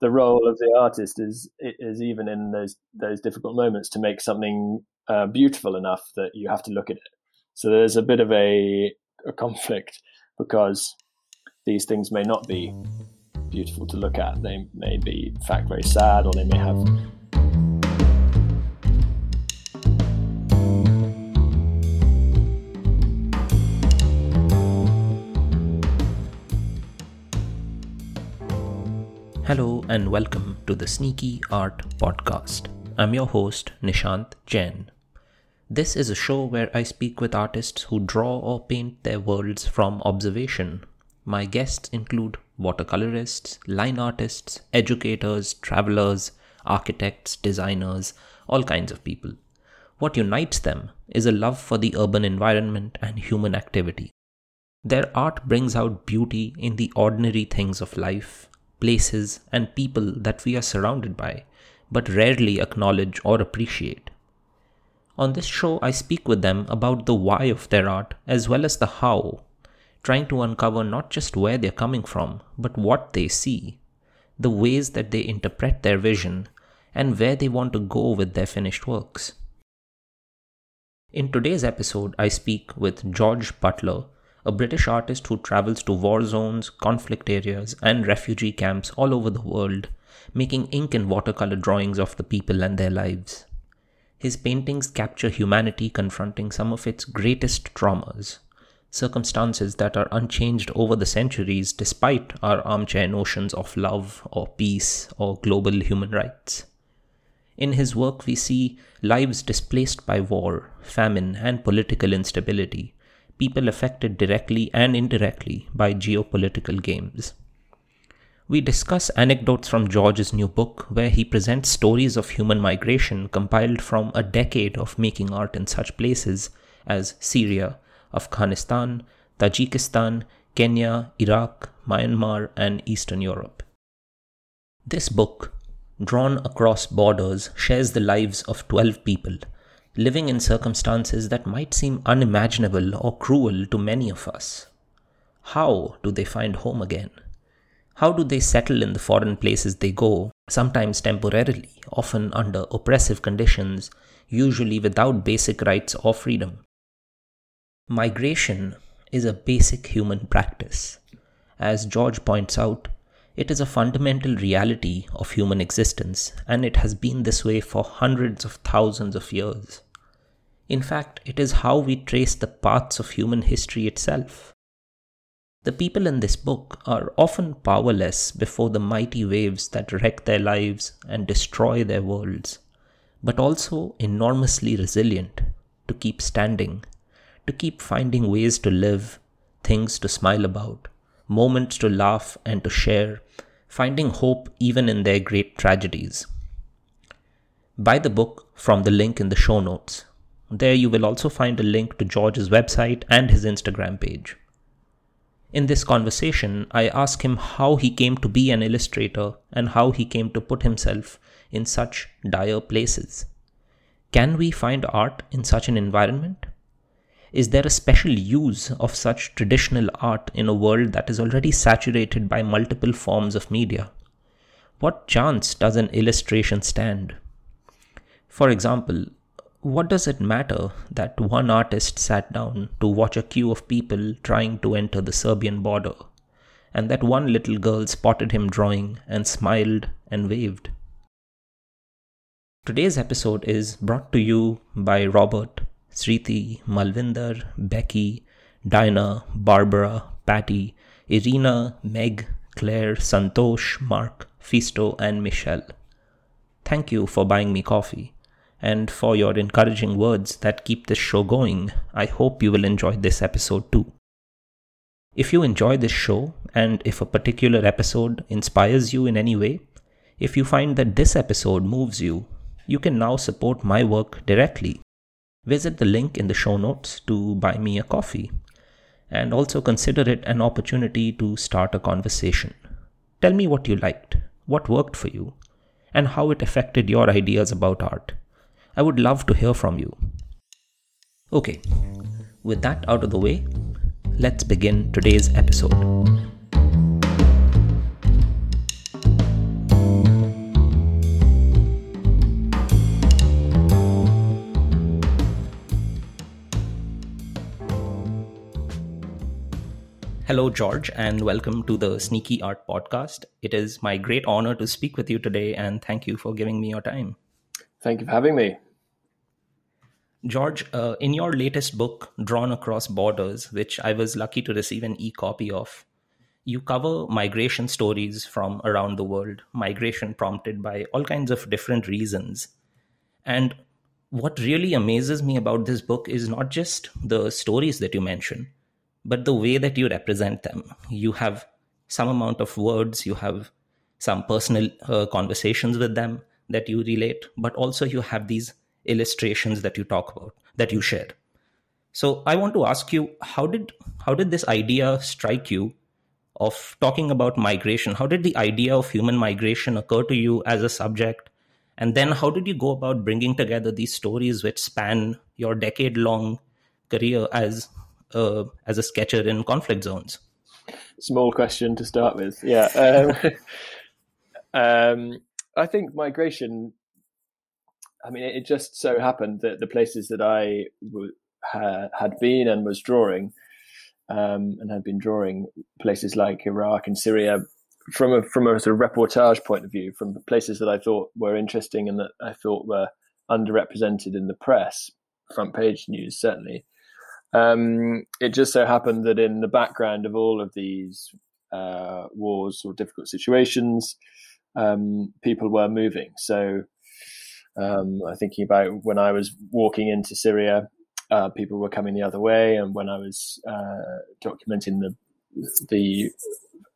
the role of the artist is is even in those those difficult moments to make something uh, beautiful enough that you have to look at it. So there's a bit of a, a conflict because these things may not be beautiful to look at. They may be, in fact, very sad, or they may have Hello and welcome to the Sneaky Art Podcast. I'm your host, Nishant Jain. This is a show where I speak with artists who draw or paint their worlds from observation. My guests include watercolorists, line artists, educators, travelers, architects, designers, all kinds of people. What unites them is a love for the urban environment and human activity. Their art brings out beauty in the ordinary things of life places, and people that we are surrounded by, but rarely acknowledge or appreciate. On this show, I speak with them about the why of their art as well as the how, trying to uncover not just where they're coming from, but what they see, the ways that they interpret their vision, and where they want to go with their finished works. In today's episode, I speak with George Butler, a British artist who travels to war zones, conflict areas, and refugee camps all over the world, making ink and watercolor drawings of the people and their lives. His paintings capture humanity confronting some of its greatest traumas, circumstances that are unchanged over the centuries despite our armchair notions of love or peace or global human rights. In his work, we see lives displaced by war, famine, and political instability, people affected directly and indirectly by geopolitical games. We discuss anecdotes from George's new book, where he presents stories of human migration compiled from a decade of making art in such places as Syria, Afghanistan, Tajikistan, Kenya, Iraq, Myanmar, and Eastern Europe. This book, drawn across borders, shares the lives of 12 people living in circumstances that might seem unimaginable or cruel to many of us. How do they find home again? How do they settle in the foreign places they go, sometimes temporarily, often under oppressive conditions, usually without basic rights or freedom? Migration is a basic human practice. As George points out, it is a fundamental reality of human existence, and it has been this way for hundreds of thousands of years. In fact, it is how we trace the paths of human history itself. The people in this book are often powerless before the mighty waves that wreck their lives and destroy their worlds, but also enormously resilient to keep standing, to keep finding ways to live, things to smile about, moments to laugh and to share, finding hope even in their great tragedies. Buy the book from the link in the show notes there you will also find a link to George's website and his Instagram page. In this conversation, I ask him how he came to be an illustrator and how he came to put himself in such dire places. Can we find art in such an environment? Is there a special use of such traditional art in a world that is already saturated by multiple forms of media? What chance does an illustration stand? For example, what does it matter that one artist sat down to watch a queue of people trying to enter the Serbian border, and that one little girl spotted him drawing and smiled and waved? Today's episode is brought to you by Robert, Sriti, Malvinder, Becky, Dinah, Barbara, Patty, Irina, Meg, Claire, Santosh, Mark, Fisto, and Michelle. Thank you for buying me coffee and for your encouraging words that keep this show going. I hope you will enjoy this episode too. If you enjoy this show, and if a particular episode inspires you in any way, if you find that this episode moves you, you can now support my work directly. Visit the link in the show notes to buy me a coffee, and also consider it an opportunity to start a conversation. Tell me what you liked, what worked for you, and how it affected your ideas about art. I would love to hear from you. Okay, with that out of the way, let's begin today's episode. Hello, George, and welcome to the Sneaky Art Podcast. It is my great honor to speak with you today, and thank you for giving me your time. Thank you for having me. George, uh, in your latest book, Drawn Across Borders, which I was lucky to receive an e copy of, you cover migration stories from around the world, migration prompted by all kinds of different reasons. And what really amazes me about this book is not just the stories that you mention, but the way that you represent them. You have some amount of words, you have some personal uh, conversations with them that you relate, but also you have these illustrations that you talk about that you share. So i want to ask you how did how did this idea strike you of talking about migration? How did the idea of human migration occur to you as a subject? And then how did you go about bringing together these stories which span your decade long career as uh, as a sketcher in conflict zones? Small question to start with yeah. Um, um, i think migration I mean, it just so happened that the places that I w- ha- had been and was drawing, um, and had been drawing places like Iraq and Syria from a from a sort of reportage point of view, from places that I thought were interesting and that I thought were underrepresented in the press, front page news certainly. Um, it just so happened that in the background of all of these uh, wars or difficult situations, um, people were moving. So um, I'm thinking about when I was walking into Syria, uh, people were coming the other way, and when I was uh, documenting the the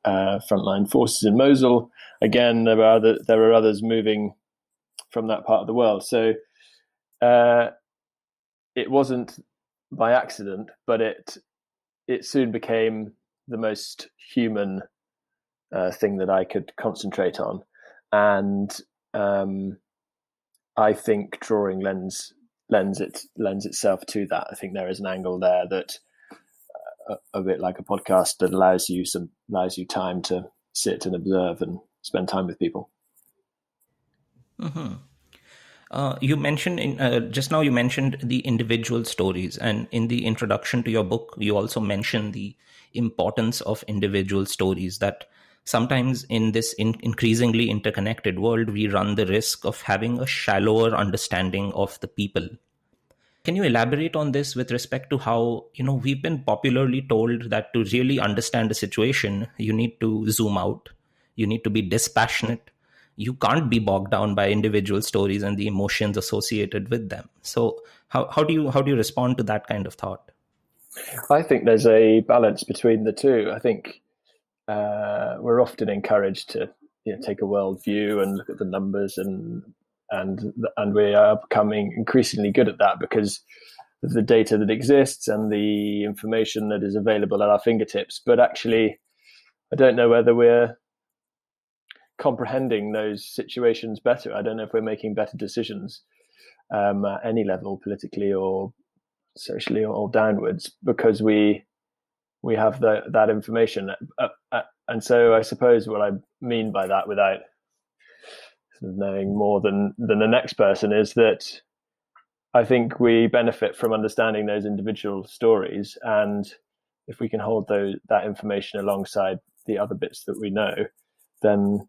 uh, frontline forces in Mosul, again there were other, there were others moving from that part of the world. So uh, it wasn't by accident, but it it soon became the most human uh, thing that I could concentrate on, and um, I think drawing lends lends it lends itself to that. I think there is an angle there that uh, a bit like a podcast that allows you some allows you time to sit and observe and spend time with people. Mm-hmm. Uh, you mentioned in, uh, just now you mentioned the individual stories and in the introduction to your book you also mentioned the importance of individual stories that sometimes in this in- increasingly interconnected world, we run the risk of having a shallower understanding of the people. Can you elaborate on this with respect to how, you know, we've been popularly told that to really understand a situation, you need to zoom out, you need to be dispassionate, you can't be bogged down by individual stories and the emotions associated with them. So how, how do you how do you respond to that kind of thought? I think there's a balance between the two. I think uh, we're often encouraged to you know, take a world view and look at the numbers and and and we are becoming increasingly good at that because of the data that exists and the information that is available at our fingertips. But actually, I don't know whether we're comprehending those situations better. I don't know if we're making better decisions um, at any level, politically or socially or downwards, because we we have that information. Uh, uh, and so I suppose what I mean by that, without sort of knowing more than than the next person, is that I think we benefit from understanding those individual stories, and if we can hold those, that information alongside the other bits that we know, then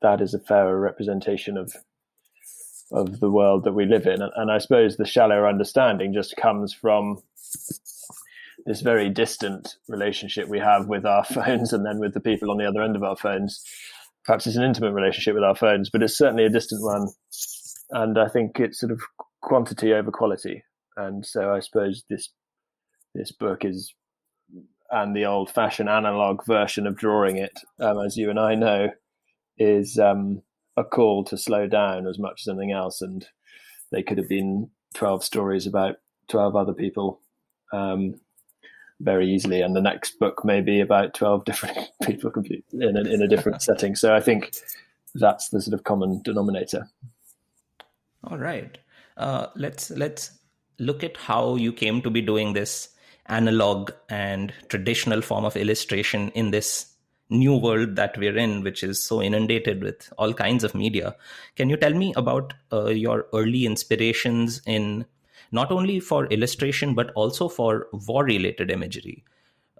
that is a fairer representation of of the world that we live in. And, and I suppose the shallower understanding just comes from this very distant relationship we have with our phones and then with the people on the other end of our phones. Perhaps it's an intimate relationship with our phones, but it's certainly a distant one. And I think it's sort of quantity over quality. And so I suppose this this book is and the old fashioned analog version of drawing it, um, as you and I know, is um, a call to slow down as much as anything else. And they could have been 12 stories about 12 other people. Um, very easily, and the next book may be about twelve different people in a, in a different setting. So I think that's the sort of common denominator. All right, uh, let's let's look at how you came to be doing this analog and traditional form of illustration in this new world that we're in, which is so inundated with all kinds of media. Can you tell me about uh, your early inspirations in not only for illustration but also for war related imagery.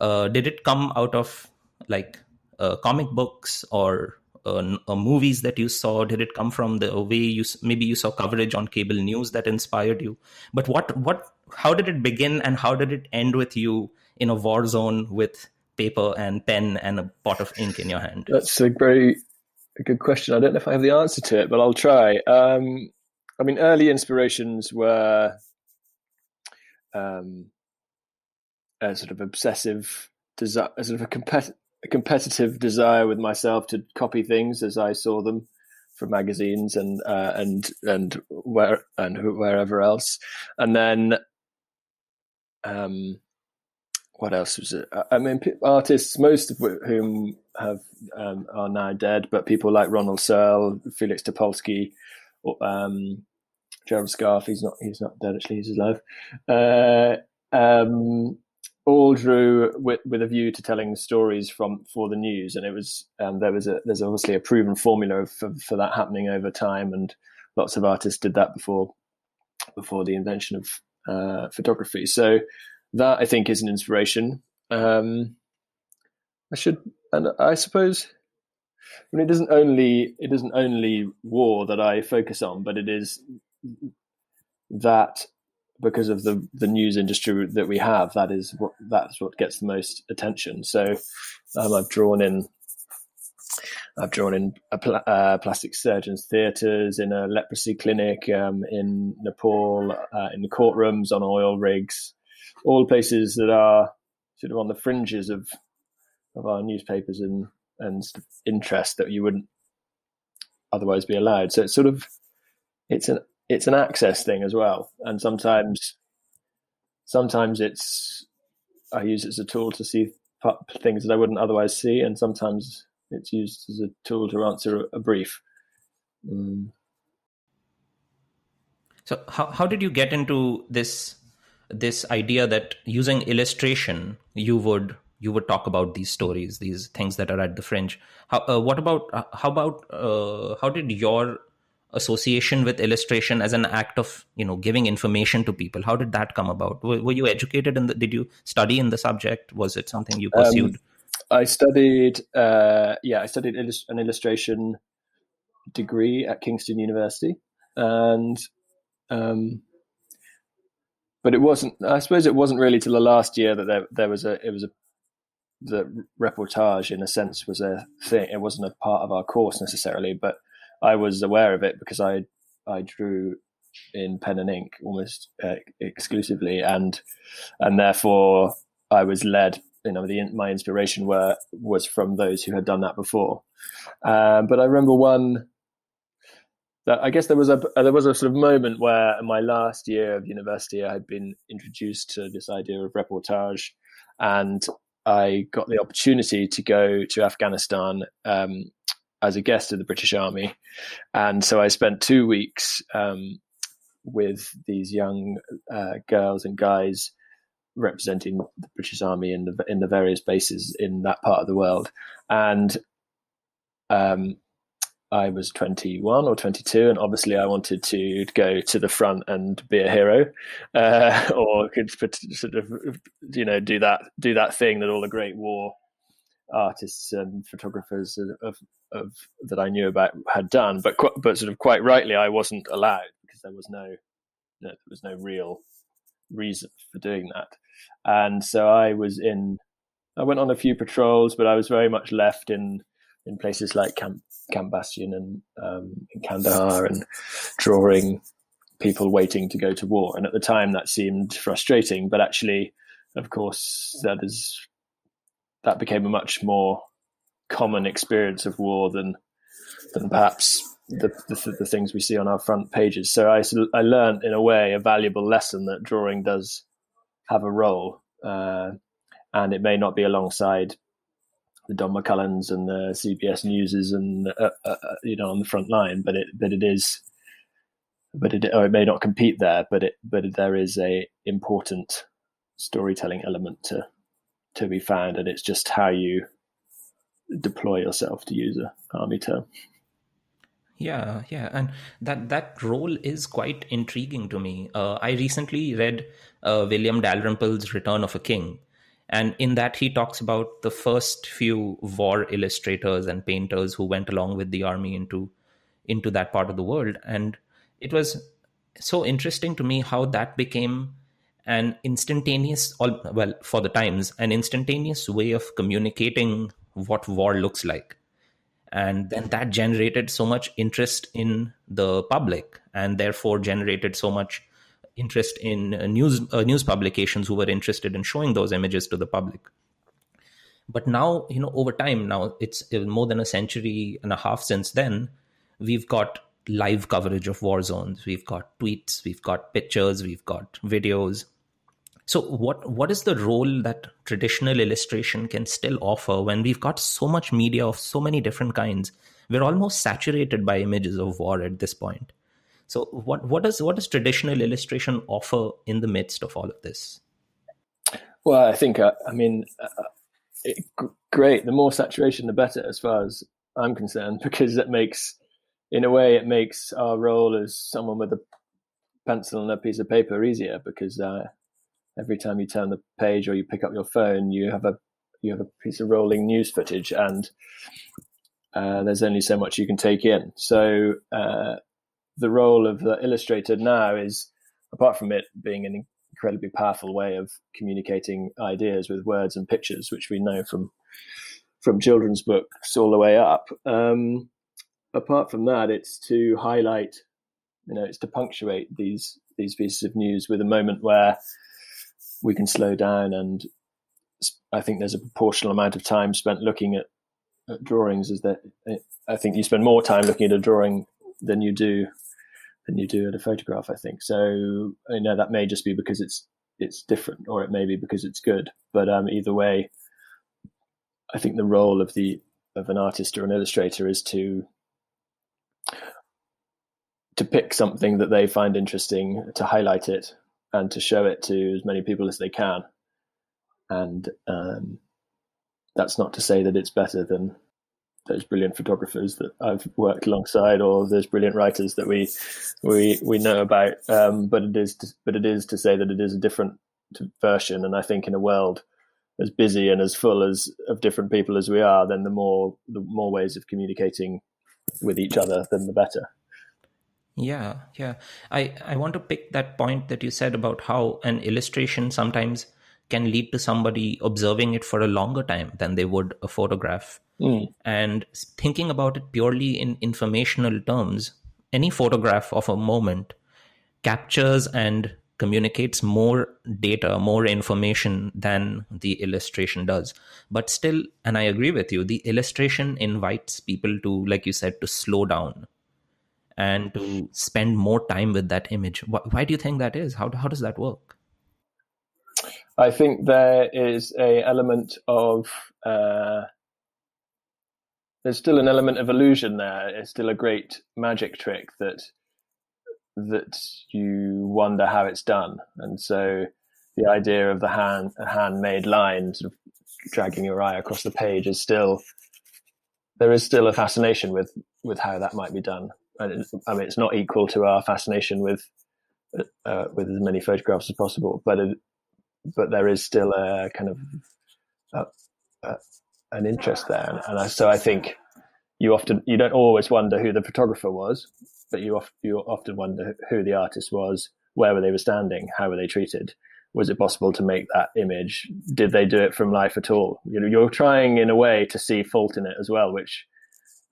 uh, did it come out of like uh, comic books or uh, uh, movies that you saw? Did it come from the way you maybe you saw coverage on cable news that inspired you? But what what how did it begin and how did it end with you in a war zone with paper and pen and a pot of ink in your hand? That's a very good question. I don't know if I have the answer to it, but I'll try. Um, I mean, early inspirations were um, a sort of obsessive desire, sort of a, compet- a competitive desire with myself to copy things as I saw them from magazines and uh, and and where and wherever else, and then um, what else was it? I mean, artists, most of whom have um, are now dead, but people like Ronald Searle, Feliks Topolski, um, Gerald Scarfe. He's not. He's not dead. Actually, he's alive. Uh, um, all drew with, with a view to telling stories from for the news, and it was um, there was a there's obviously a proven formula for, for that happening over time, and lots of artists did that before before the invention of uh, photography. So that I think is an inspiration. Um, I should, and I suppose, I mean, it isn't only it isn't only war that I focus on, but it is that because of the the news industry that we have, that is what that's what gets the most attention. So um, I've drawn in. I've drawn in a pl- uh, plastic surgeons' theatres, in a leprosy clinic, um, in Nepal, uh, in the courtrooms, on oil rigs, all places that are sort of on the fringes of of our newspapers and and interest that you wouldn't otherwise be allowed. So it's sort of it's an it's an access thing as well, and sometimes sometimes it's I use it as a tool to see things that I wouldn't otherwise see, and sometimes it's used as a tool to answer a brief. Mm. So how how did you get into this this idea that using illustration you would you would talk about these stories these things that are at the fringe how uh, what about uh, how about uh, how did your association with illustration as an act of you know giving information to people how did that come about were, were you educated in the did you study in the subject was it something you pursued um, i studied uh, yeah i studied illust- an illustration degree at kingston university and um, but it wasn't. I suppose it wasn't really till the last year that there there was a it was a the reportage in a sense was a thing. It wasn't a part of our course necessarily, but I was aware of it because I I drew in pen and ink almost uh, exclusively, and and therefore I was led. You know, the my inspiration were was from those who had done that before. Um, but I remember one that I guess there was a there was a sort of moment where in my last year of university I had been introduced to this idea of reportage, and I got the opportunity to go to Afghanistan um, as a guest of the British Army, and so I spent two weeks um, with these young uh, girls and guys representing the British Army in the in the various bases in that part of the world, and um, I was 21 or 22, and obviously I wanted to go to the front and be a hero, uh, or could sort of you know do that do that thing that all the great war artists and photographers of, of, that I knew about had done. But but sort of quite rightly, I wasn't allowed because there was no know, there was no real reason for doing that, and so I was in. I went on a few patrols, but I was very much left in in places like Camp Camp Bastion and um, in Kandahar and drawing people waiting to go to war. And at the time, that seemed frustrating, but actually, of course, that is that became a much more common experience of war than than perhaps the, the, the things we see on our front pages. So I I learned in a way a valuable lesson that drawing does have a role, uh, and it may not be alongside the Don McCullins and the CBS Newses and uh, uh, uh, you know on the front line, but it but it is, but it or it may not compete there, but it but there is a important storytelling element to to be found, and it's just how you deploy yourself to use a army term. Yeah, yeah, and that that role is quite intriguing to me. Uh, I recently read uh, William Dalrymple's Return of a King, and in that he talks about the first few war illustrators and painters who went along with the army into into that part of the world and it was so interesting to me how that became an instantaneous well for the times an instantaneous way of communicating what war looks like. And then that generated so much interest in the public and therefore generated so much interest in uh, news uh, news publications who were interested in showing those images to the public. But now you know over time now it's more than a century and a half since then we've got live coverage of war zones. We've got tweets. We've got pictures. We've got videos so what what is the role that traditional illustration can still offer when we've got so much media of so many different kinds we're almost saturated by images of war at this point so what what does what does traditional illustration offer in the midst of all of this? Well, I think uh, I mean, uh, it, great. The more saturation, the better, as far as I'm concerned, because it makes, in a way, it makes our role as someone with a pencil and a piece of paper easier because uh, every time you turn the page or you pick up your phone, you have a you have a piece of rolling news footage, and uh, there's only so much you can take in. So uh, the role of the illustrator now is, apart from it being an incredibly powerful way of communicating ideas with words and pictures, which we know from from children's books all the way up. Um, apart from that, it's to highlight, you know, it's to punctuate these these pieces of news with a moment where we can slow down and I think there's a proportional amount of time spent looking at, at drawings. Is that I think you spend more time looking at a drawing than you do than you do at a photograph. I think so. You know that may just be because it's it's different, or it may be because it's good. But um, either way, I think the role of the of an artist or an illustrator is to to pick something that they find interesting, to highlight it, and to show it to as many people as they can. And um, that's not to say that it's better than those brilliant photographers that I've worked alongside, or those brilliant writers that we we we know about. Um, but it is, to, but it is to say that it is a different version. And I think in a world as busy and as full as of different people as we are, then the more the more ways of communicating with each other, then the better. Yeah, yeah. I I want to pick that point that you said about how an illustration sometimes can lead to somebody observing it for a longer time than they would a photograph Mm. And thinking about it purely in informational terms, any photograph of a moment captures and communicates more data, more information than the illustration does. But still, and I agree with you, the illustration invites people to, like you said, to slow down and to spend more time with that image. Why, why do you think that is? How, how does that work? I think there is a element of uh, there's still an element of illusion there. It's still a great magic trick that that you wonder how it's done, and so the idea of the hand handmade line sort of dragging your eye across the page is still there is still a fascination with with how that might be done. And I mean, it's not equal to our fascination with uh, with as many photographs as possible, but it, but there is still a kind of a, a, an interest there, and, I, so I think you often you don't always wonder who the photographer was, but you often you often wonder who the artist was, where were they were standing, how were they treated, was it possible to make that image? Did they do it from life at all? You know, you're trying in a way to see fault in it as well, which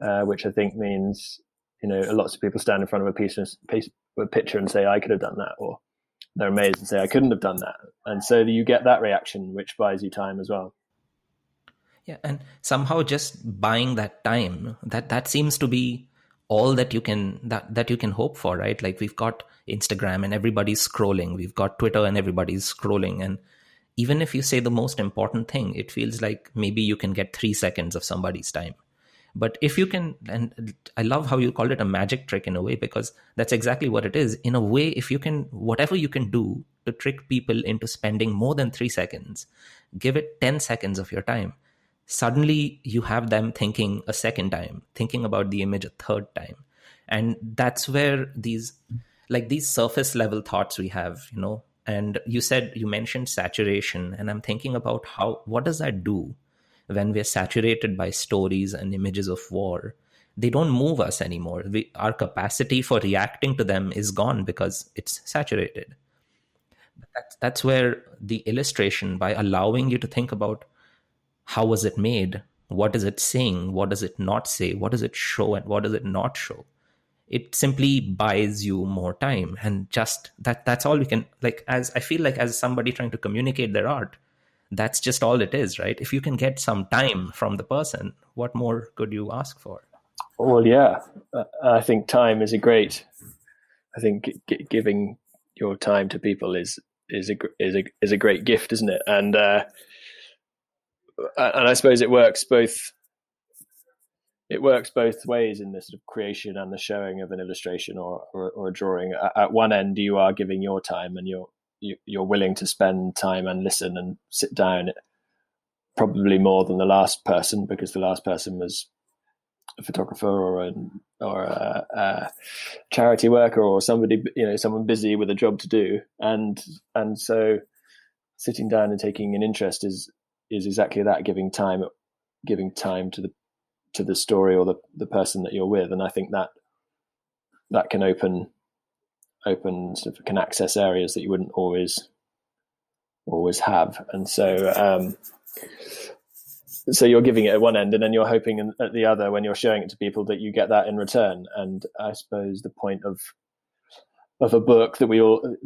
uh, which I think means you know lots of people stand in front of a piece, of piece a picture and say I could have done that, or they're amazed and say I couldn't have done that, and so you get that reaction, which buys you time as well. Yeah and somehow just buying that time that that seems to be all that you can that that you can hope for right? Like we've got instagram and everybody's scrolling we've got twitter and everybody's scrolling and even if you say the most important thing it feels like maybe you can get 3 seconds of somebody's time but if you can and i love how you called it a magic trick in a way because that's exactly what it is. In a way if you can whatever you can do to trick people into spending more than 3 seconds give it 10 seconds of your time. Suddenly you have them thinking a second time thinking about the image a third time. And that's where these like these surface level thoughts we have you know. And you said you mentioned saturation and i'm thinking about how what does that do when we're saturated by stories and images of war they don't move us anymore. We, our capacity for reacting to them is gone because it's saturated. That's, that's where the illustration by allowing you to think about how was it made what is it saying what does it not say what does it show and what does it not show it simply buys you more time. And just that that's all we can like as i feel like as somebody trying to communicate their art that's just all it is right? If you can get some time from the person what more could you ask for? Well yeah. Uh, i think time is a great i think g- giving your time to people is is a is a is a great gift isn't it? And uh and i suppose it works both it works both ways in the sort of creation and the showing of an illustration or, or, or a drawing. At one end, you are giving your time and you're you, you're willing to spend time and listen and sit down. Probably more than the last person because the last person was a photographer or an or a, a, charity worker or somebody you know someone busy with a job to do and and so sitting down and taking an interest is is exactly that giving time giving time to the to the story or the, the person that you're with. And I think that that can open open sort of can access areas that you wouldn't always always have. And so um, so you're giving it at one end and then you're hoping at the other when you're showing it to people that you get that in return. And I suppose the point of of a book that we all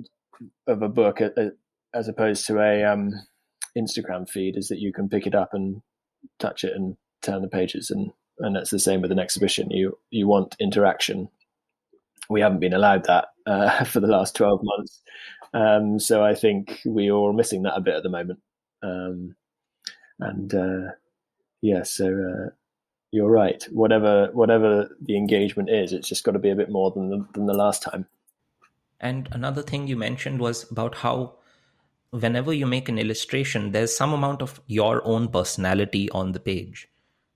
of a book uh, uh, as opposed to a um, Instagram feed is that you can pick it up and touch it and turn the pages and and that's the same with an exhibition. You you want interaction. We haven't been allowed that uh, for the last twelve months, um, so I think we are missing that a bit at the moment. Um, and uh, yeah, so uh, you're right. Whatever whatever the engagement is, it's just got to be a bit more than the, than the last time. And another thing you mentioned was about how whenever you make an illustration, there's some amount of your own personality on the page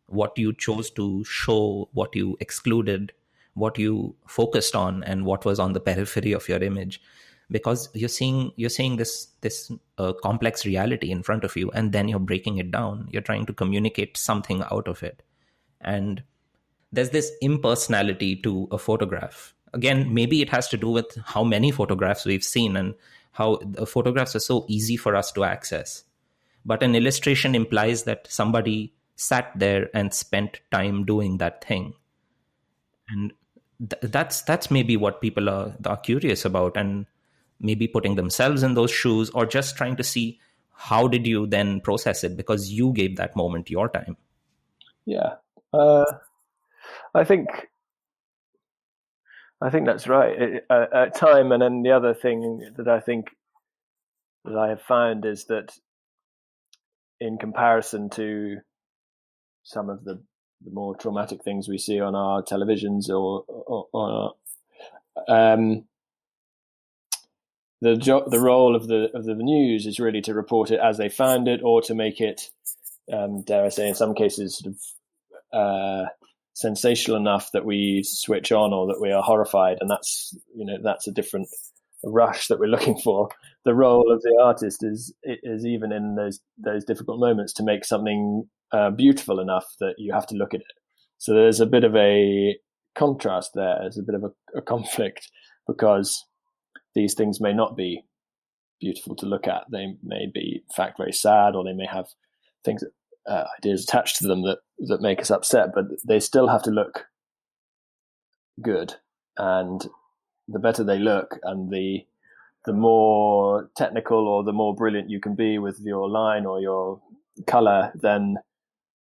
what you chose to show, what you excluded, what you focused on, and what was on the periphery of your image. Because you're seeing you're seeing this this uh, complex reality in front of you, and then you're breaking it down. You're trying to communicate something out of it, and there's this impersonality to a photograph. Again, maybe it has to do with how many photographs we've seen and how photographs are so easy for us to access. But an illustration implies that somebody sat there and spent time doing that thing and th- that's that's maybe what people are, are curious about and maybe putting themselves in those shoes or just trying to see how did you then process it because you gave that moment your time. Yeah. Uh, i think i think that's right. Uh, at time and then the other thing that i think that i have found is that in comparison to some of the, the more traumatic things we see on our televisions or, or, or um, the jo- the role of the of the news is really to report it as they found it or to make it um, dare I say in some cases sort of uh, sensational enough that we switch on or that we are horrified. And that's you know that's a different rush that we're looking for the role of the artist is is even in those those difficult moments to make something uh, beautiful enough that you have to look at it. So there's a bit of a contrast there. There's a bit of a, a conflict because these things may not be beautiful to look at. They may be, in fact, very sad, or they may have things, uh, ideas attached to them that that make us upset. But they still have to look good, and the better they look, and the the more technical or the more brilliant you can be with your line or your color, then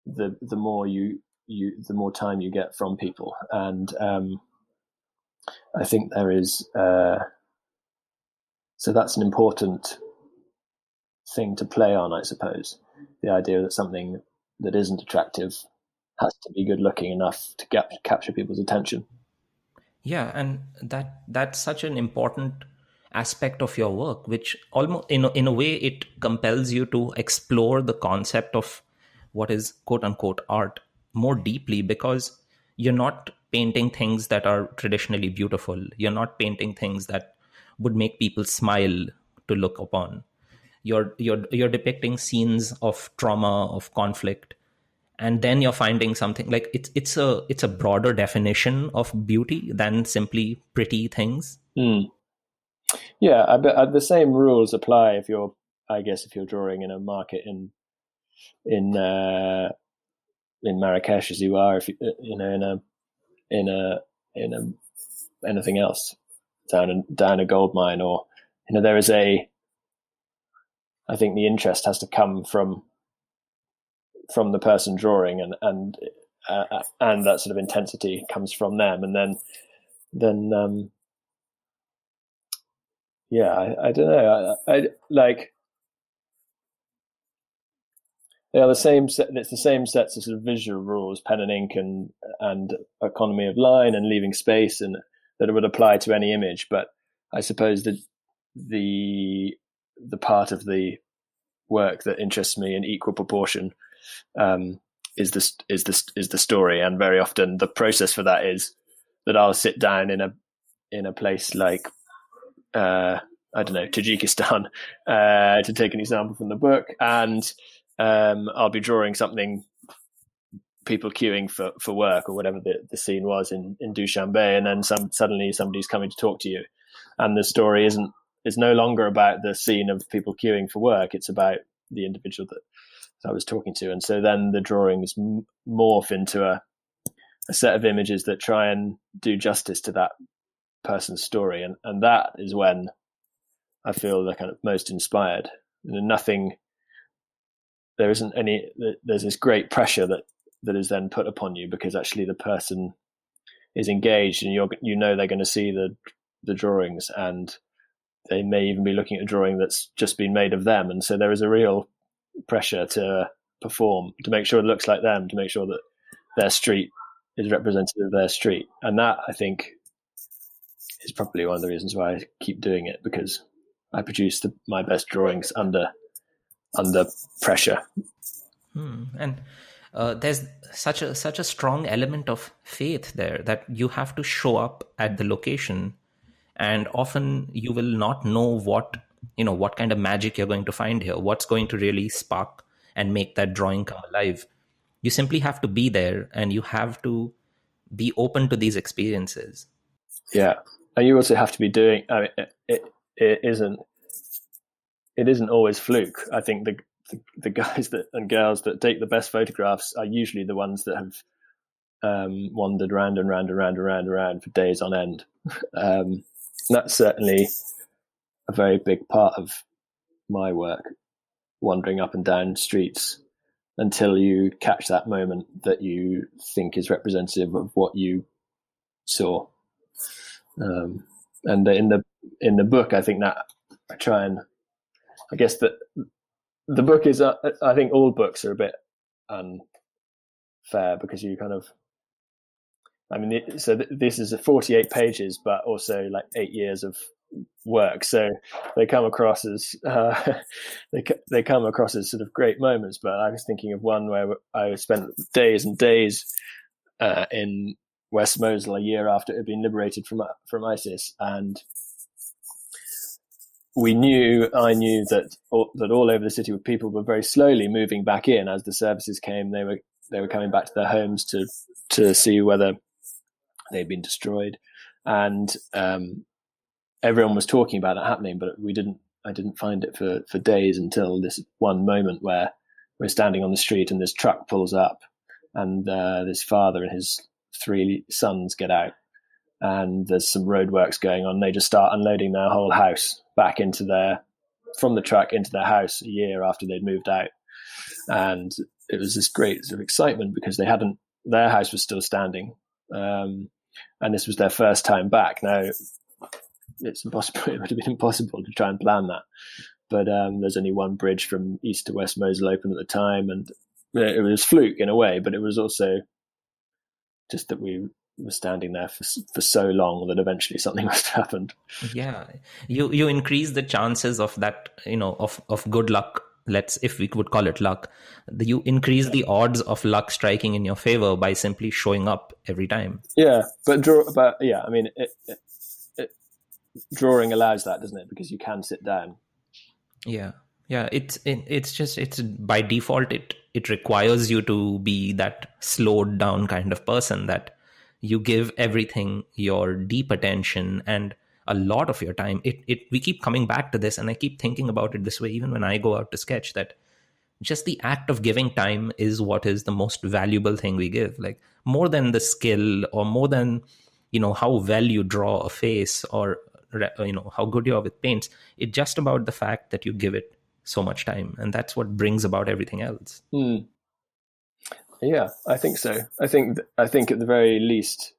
the the more you you the more time you get from people, and um, I think there is uh, so that's an important thing to play on, I suppose. The idea that something that isn't attractive has to be good looking enough to get, capture people's attention. Yeah, and that that's such an important aspect of your work, which almost in a, in a way it compels you to explore the concept of what is quote unquote art more deeply because you're not painting things that are traditionally beautiful. You're not painting things that would make people smile to look upon you're you're you're depicting scenes of trauma of conflict and then you're finding something like it's it's a it's a broader definition of beauty than simply pretty things mm. Yeah I uh, the same rules apply if you're i guess if you're drawing in a market in in uh in marrakesh as you are if you, uh, you know in a in a in a anything else down a, down a gold mine or you know there is a I think the interest has to come from from the person drawing, and and uh, uh, and that sort of intensity comes from them, and then then um, yeah, I, I don't know, I, I like they are the same set, it's the same sets of, sort of visual rules pen and ink and and economy of line and leaving space and that would apply to any image but i suppose that the the part of the work that interests me in equal proportion um, is this is this is the story, and very often the process for that is that I'll sit down in a in a place like uh, I don't know Tajikistan uh, to take an example from the book, and um, I'll be drawing something people queuing for, for work or whatever the, the scene was in, in Dushanbe, and then some suddenly somebody's coming to talk to you, and the story isn't is no longer about the scene of people queuing for work. It's about the individual that, that I was talking to. And so then the drawings morph into a, a set of images that try and do justice to that person's story. And, and that is when I feel the kind of most inspired. And nothing, there isn't any, there's this great pressure that, that is then put upon you because actually the person is engaged and you're, you know, they're going to see the, the drawings and they may even be looking at a drawing that's just been made of them. And so there is a real pressure to perform, to make sure it looks like them, to make sure that their street is representative of their street. And that, I think, is probably one of the reasons why I keep doing it because I produce the, my best drawings under under pressure. Hmm. And uh, there's such a such a strong element of faith there that you have to show up at the location and often you will not know what you know what kind of magic you're going to find here what's going to really spark and make that drawing come alive you simply have to be there and you have to be open to these experiences yeah and you also have to be doing i mean it, it, it isn't it isn't always fluke i think the, the, the guys that and girls that take the best photographs are usually the ones that have um, wandered round and round and round and round and round for days on end um, that's certainly a very big part of my work, wandering up and down streets until you catch that moment that you think is representative of what you saw. Um, and in the in the book, I think that I try and I guess that the book is uh, I think all books are a bit unfair because you kind of I mean, so this is 48 pages, but also like eight years of work. So they come across as uh, they they come across as sort of great moments. But I was thinking of one where I spent days and days uh, in West Mosul a year after it had been liberated from from ISIS, and we knew I knew that all, that all over the city, people were very slowly moving back in as the services came. They were they were coming back to their homes to to see whether they'd been destroyed, and um, everyone was talking about it happening, but we didn't. I didn't find it for for days until this one moment where we're standing on the street and this truck pulls up, and uh, this father and his three sons get out, and there's some roadworks going on. They just start unloading their whole house back into their from the truck into their house a year after they'd moved out, and it was this great sort of excitement because they hadn't their house was still standing um, and this was their first time back. Now, it's impossible. It would have been impossible to try and plan that. But um, there's only one bridge from east to west Mosul open at the time, and it was fluke in a way. But it was also just that we were standing there for for so long that eventually something must have happened. Yeah, you you increase the chances of that, you know, of of good luck let's if we would call it luck. You increase the odds of luck striking in your favor by simply showing up every time. Yeah but draw but yeah i mean it, it, it, drawing allows that doesn't it? Because you can sit down. Yeah, yeah. It's it, it's just it's by default it it requires you to be that slowed down kind of person that you give everything your deep attention and a lot of your time. It it we keep coming back to this, and I keep thinking about it this way even when I go out to sketch that just the act of giving time is what is the most valuable thing we give like more than the skill or more than you know how well you draw a face or you know how good you are with paints it's just about the fact that you give it so much time and that's what brings about everything else. Mm. yeah i think so. I think i think at the very least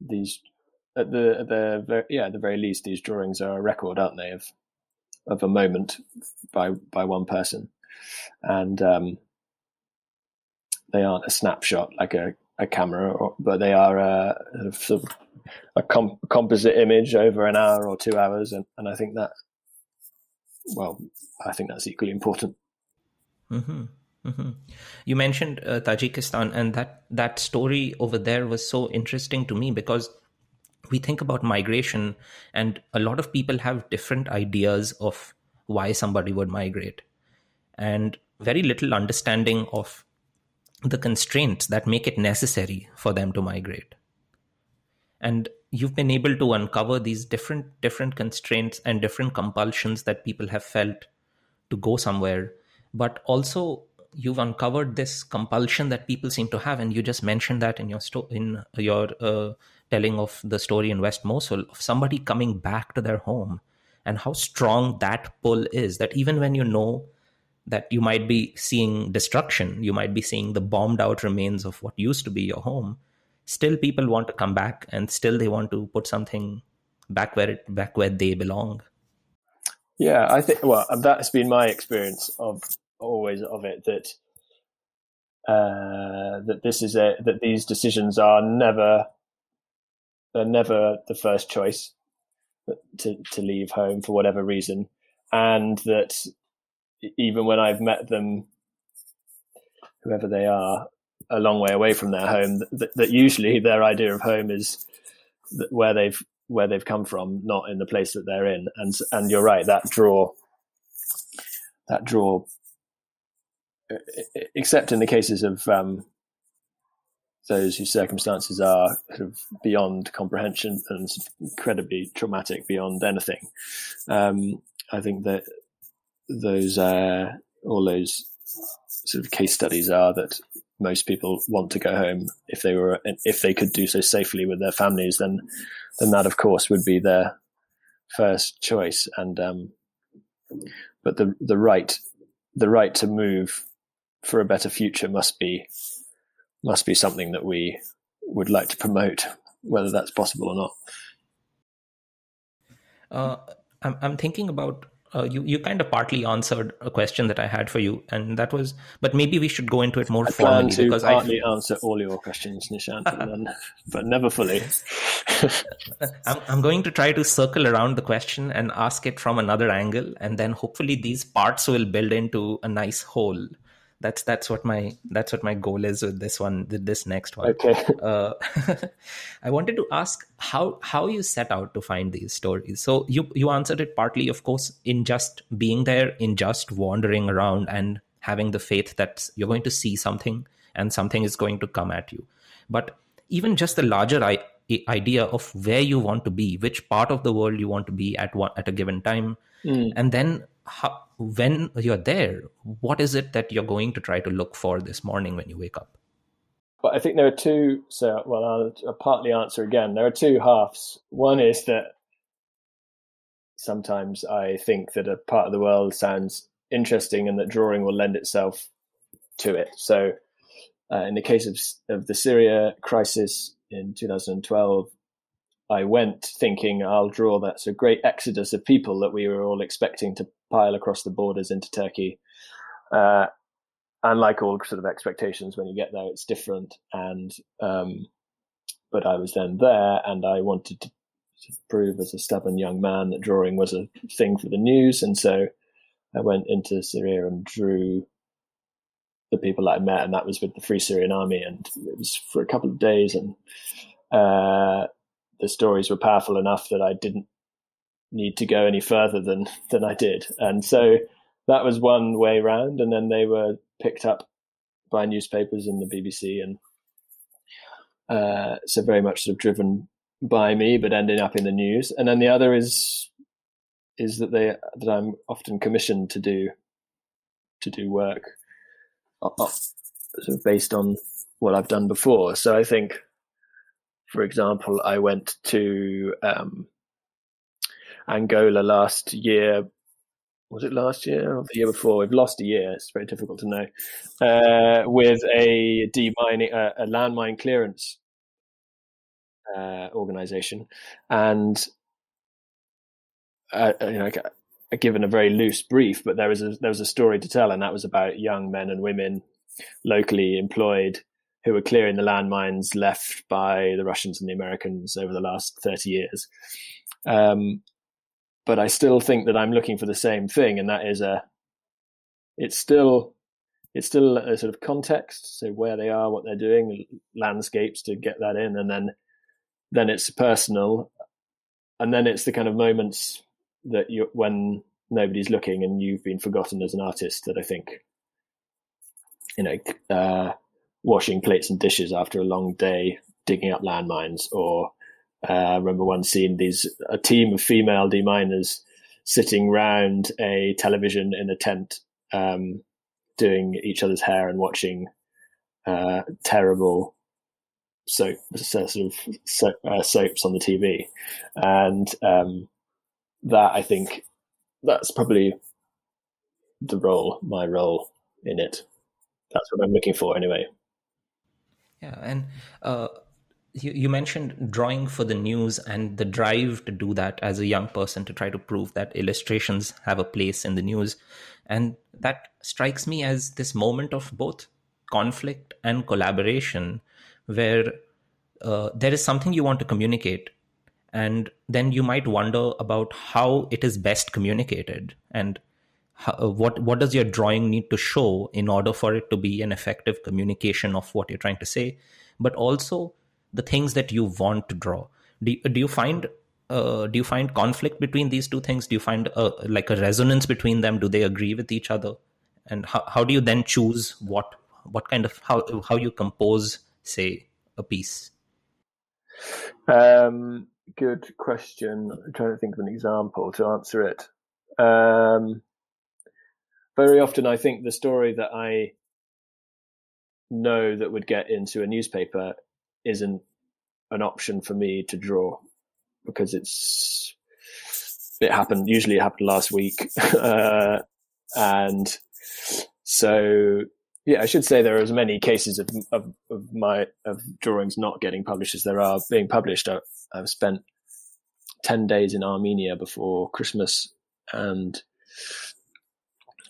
these at the at the yeah at the very least these drawings are a record aren't they of of a moment by by one person? And um, they aren't a snapshot like a, a camera, or, but they are a, a sort of a com- composite image over an hour or two hours, and, and I think that, well, I think that's equally important. Mm-hmm. Mm-hmm. You mentioned uh, Tajikistan, and that that story over there was so interesting to me because we think about migration, and a lot of people have different ideas of why somebody would migrate and very little understanding of the constraints that make it necessary for them to migrate and you've been able to uncover these different different constraints and different compulsions that people have felt to go somewhere. But also you've uncovered this compulsion that people seem to have and you just mentioned that in your sto- in your uh, telling of the story in west mosul of somebody coming back to their home and how strong that pull is that even when you know that you might be seeing destruction you might be seeing the bombed out remains of what used to be your home still people want to come back and still they want to put something back where it back where they belong. Yeah i think well that's been my experience of always of it that uh, that this is that these decisions are never they're never the first choice to to leave home for whatever reason. And that even when I've met them, whoever they are, a long way away from their home, that, that usually their idea of home is where they've where they've come from, not in the place that they're in. And and you're right, that draw, that draw, except in the cases of um, those whose circumstances are sort of beyond comprehension and incredibly traumatic beyond anything. Um, I think that those uh, all those sort of case studies are that most people want to go home. If they were if they could do so safely with their families then then that of course would be their first choice. And um, but the the right the right to move for a better future must be must be something that we would like to promote whether that's possible or not. Uh, I'm, I'm thinking about uh, you you kind of partly answered a question that I had for you, and that was, but maybe we should go into it more I formally plan to because partly I answer all your questions, Nishant, but never fully. I'm I'm going to try to circle around the question and ask it from another angle, and then hopefully these parts will build into a nice whole that's that's what my that's what my goal is with this one with this next one. Okay. Uh, i wanted to ask how how you set out to find these stories. So you you answered it partly of course in just being there in just wandering around and having the faith that you're going to see something and something is going to come at you. But even just the larger I- idea of where you want to be which part of the world you want to be at one at a given time mm. and then how, when you're there, what is it that you're going to try to look for this morning when you wake up? Well, I think there are two. So, well, I'll, I'll partly answer again. There are two halves. One is that sometimes I think that a part of the world sounds interesting and that drawing will lend itself to it. So, uh, in the case of, of the Syria crisis in 2012, I went thinking I'll draw that's a great exodus of people that we were all expecting to pile across the borders into Turkey. Uh, and like all sort of expectations, when you get there, it's different. And um, but I was then there, and I wanted to prove as a stubborn young man that drawing was a thing for the news, and so I went into Syria and drew the people that I met, and that was with the Free Syrian Army, and it was for a couple of days, and uh, the stories were powerful enough that I didn't need to go any further than than I did, and so that was one way round. And then they were picked up by newspapers and the BBC, and uh, so very much sort of driven by me, but ending up in the news. And then the other is is that they that I'm often commissioned to do to do work uh, uh, sort of based on what I've done before. So I think, for example, I went to um, Angola last year. Was it last year or the year before? We've lost a year. It's very difficult to know. Uh, with a demining, uh, a landmine clearance uh, organization, and uh, you know, given a very loose brief, but there was a there was a story to tell, and that was about young men and women locally employed who were clearing the landmines left by the Russians and the Americans over the last thirty years. Um, but I still think that I'm looking for the same thing, and that is a it's still it's still a sort of context, so where they are, what they're doing, landscapes to get that in, and then then it's personal, and then it's the kind of moments that you when nobody's looking and you've been forgotten as an artist that I think you know uh, washing plates and dishes after a long day digging up landmines or uh, I remember one scene these a team of female deminers sitting round a television in a tent um, doing each other's hair and watching uh, terrible soap sort of uh, soaps on the TV and um, that I think that's probably the role, my role in it. That's what I'm looking for anyway. Yeah, and uh, you, you mentioned drawing for the news and the drive to do that as a young person to try to prove that illustrations have a place in the news. And that strikes me as this moment of both conflict and collaboration where uh, there is something you want to communicate and then you might wonder about how it is best communicated and how, uh, what what does your drawing need to show in order for it to be an effective communication of what you're trying to say but also the things that you want to draw. Do, do you find uh, do you find conflict between these two things? Do you find a, like a resonance between them? Do they agree with each other? And how, how do you then choose what what kind of how how you compose say a piece? Um good question. I'm trying to think of an example to answer it. Um, very often, I think the story that I know that would get into a newspaper isn't an option for me to draw because it's it happened usually it happened last week uh, and so yeah i should say there are as many cases of, of, of my of drawings not getting published as there are being published I've spent 10 days in Armenia before Christmas and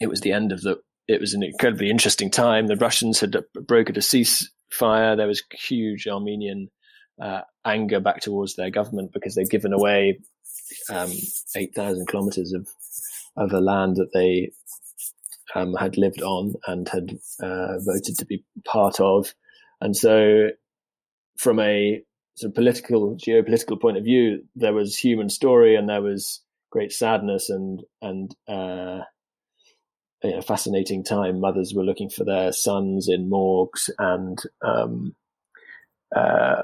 it was the end of the it was an incredibly interesting time. The Russians had brokered a ceasefire. There was huge Armenian uh, anger back towards their government because they'd given away um, 8,000 kilometers of, of a land that they um, had lived on and had uh, voted to be part of. And so, from a sort of political, geopolitical point of view, there was human story and there was great sadness and and uh, a fascinating time. Mothers were looking for their sons in morgues, and um, uh,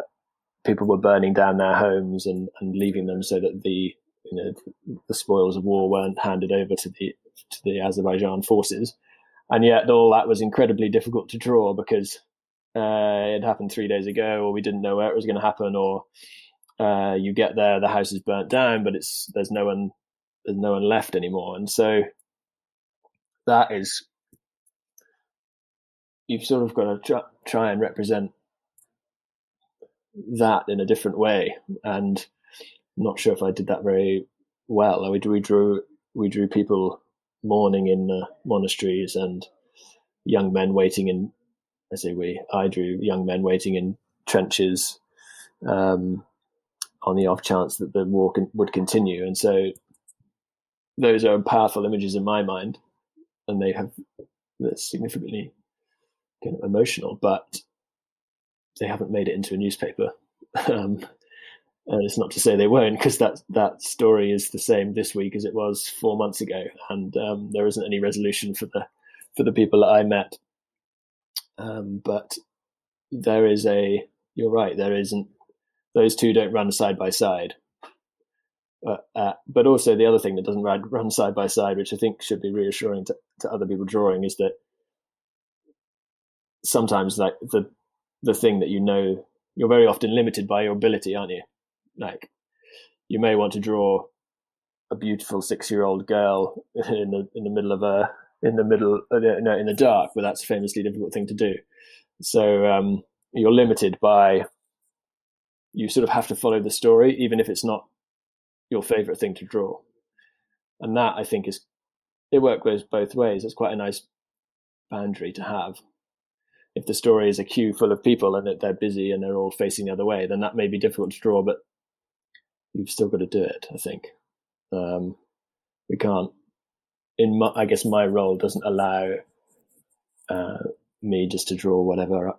people were burning down their homes and, and leaving them so that the you know the spoils of war weren't handed over to the to the Azerbaijan forces. And yet, all that was incredibly difficult to draw because uh, it happened three days ago, or we didn't know where it was going to happen, or uh, you get there, the house is burnt down, but it's there's no one there's no one left anymore, and so that is you've sort of got to try, try and represent that in a different way, and I'm not sure if I did that very well. We, we drew we drew people mourning in uh, monasteries and young men waiting in I say we, I drew young men waiting in trenches um, on the off chance that the war con- would continue. And so those are powerful images in my mind, and they have they're significantly kind of emotional, but they haven't made it into a newspaper. um, And it's not to say they won't, because that that story is the same this week as it was four months ago, and um, there isn't any resolution for the for the people that I met. Um, but there is a. You're right. There isn't. Those two don't run side by side. But, uh, but also the other thing that doesn't run, run side by side, which I think should be reassuring to, to other people drawing, is that sometimes like the the thing that you know you're very often limited by your ability, aren't you? Like you may want to draw a beautiful six year old girl in the in the middle of a in the middle uh, in the dark, but that's a famously difficult thing to do. So um, you're limited by you sort of have to follow the story, even if it's not your favorite thing to draw. And that I think is it works both ways. It's quite a nice boundary to have if the story is a queue full of people and they're busy and they're all facing the other way, then that may be difficult to draw, but you've still got to do it. I think um, we can't. In my, I guess my role doesn't allow uh, me just to draw whatever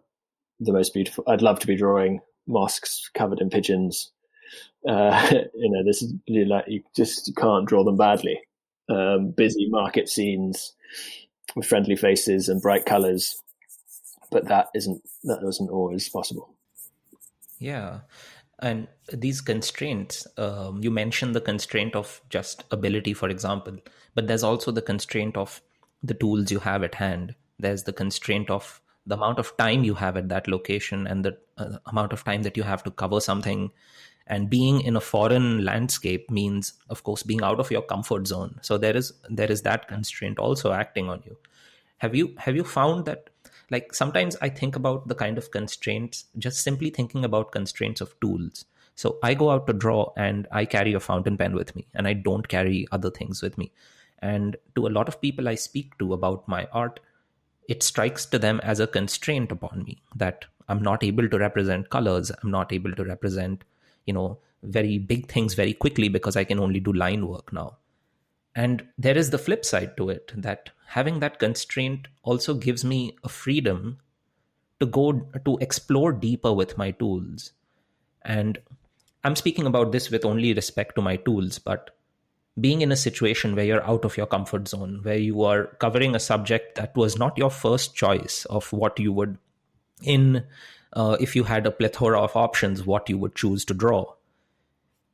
the most beautiful. I'd love to be drawing mosques covered in pigeons. Uh, you know, this is like you just can't draw them badly. Um, busy market scenes with friendly faces and bright colors but that isn't that isn't always possible. Yeah, and these constraints, um, you mentioned the constraint of just ability, for example, but there's also the constraint of the tools you have at hand. There's the constraint of the amount of time you have at that location and the uh, amount of time that you have to cover something and being in a foreign landscape means of course being out of your comfort zone. So there is there is that constraint also acting on you. Have you have you found that like sometimes i think about the kind of constraints just simply thinking about constraints of tools. So i go out to draw and i carry a fountain pen with me and i don't carry other things with me. And to a lot of people i speak to about my art it strikes to them as a constraint upon me that i'm not able to represent colors i'm not able to represent you know very big things very quickly because i can only do line work now and there is the flip side to it that having that constraint also gives me a freedom to go to explore deeper with my tools. And I'm speaking about this with only respect to my tools, but being in a situation where you're out of your comfort zone, where you are covering a subject that was not your first choice of what you would, in uh, if you had a plethora of options, what you would choose to draw.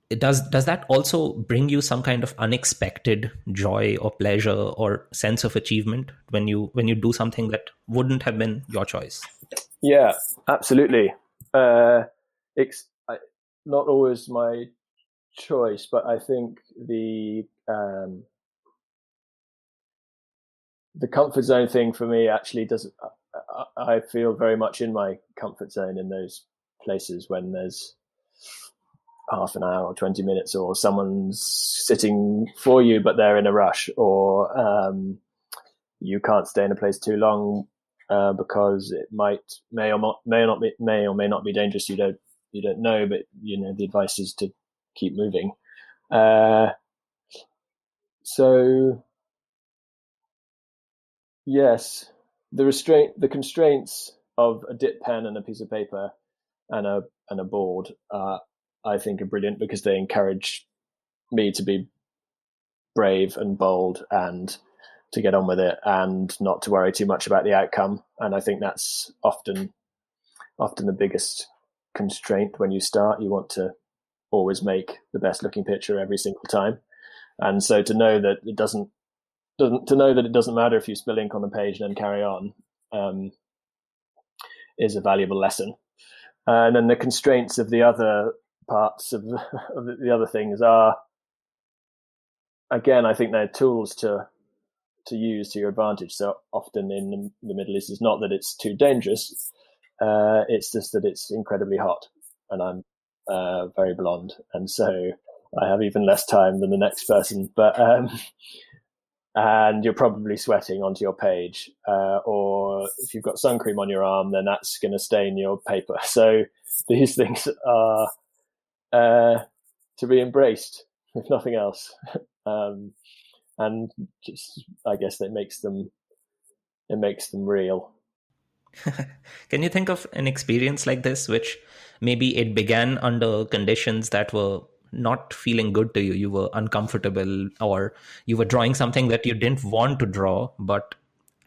Does does that also bring you some kind of unexpected joy or pleasure or sense of achievement when you when you do something that wouldn't have been your choice? Yeah absolutely. Uh, it's not always my choice but i think the um, the comfort zone thing for me actually doesn't I feel very much in my comfort zone in those places when there's half an hour or 20 minutes or someone's sitting for you but they're in a rush or um, you can't stay in a place too long uh, because it might may or not, may or not be, may or may not be dangerous. You don't you don't know but you know the advice is to keep moving. Uh, so yes the restraint the constraints of a dip pen and a piece of paper and a and a board are I think are brilliant because they encourage me to be brave and bold and to get on with it and not to worry too much about the outcome. And I think that's often often the biggest constraint when you start. You want to always make the best looking picture every single time. And so to know that it doesn't doesn't to know that it doesn't matter if you spill ink on the page and then carry on um, is a valuable lesson. And then the constraints of the other parts of the, of the other things are again i think they're tools to to use to your advantage. So often in the middle east it's not that it's too dangerous uh, it's just that it's incredibly hot and i'm uh, very blonde. And so i have even less time than the next person. But um, and you're probably sweating onto your page uh, or if you've got sun cream on your arm then that's going to stain your paper so these things are uh, to be embraced, if nothing else. um, and just, I guess that makes them, it makes them real. Can you think of an experience like this, which maybe it began under conditions that were not feeling good to you? You were uncomfortable, or you were drawing something that you didn't want to draw, but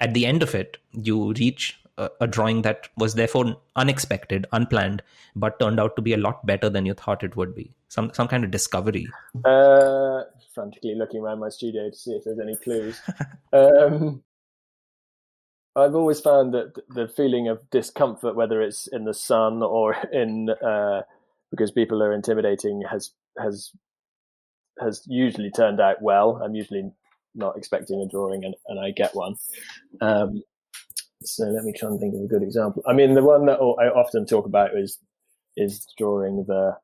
at the end of it, you reach a, a drawing that was therefore unexpected, unplanned, but turned out to be a lot better than you thought it would be. Some some kind of discovery. Uh, frantically looking around my studio to see if there's any clues. um, I've always found that the feeling of discomfort, whether it's in the sun or in uh, because people are intimidating, has has has usually turned out well. I'm usually not expecting a drawing, and, and I get one. Um, so let me try and think of a good example. I mean, the one that I often talk about is is drawing the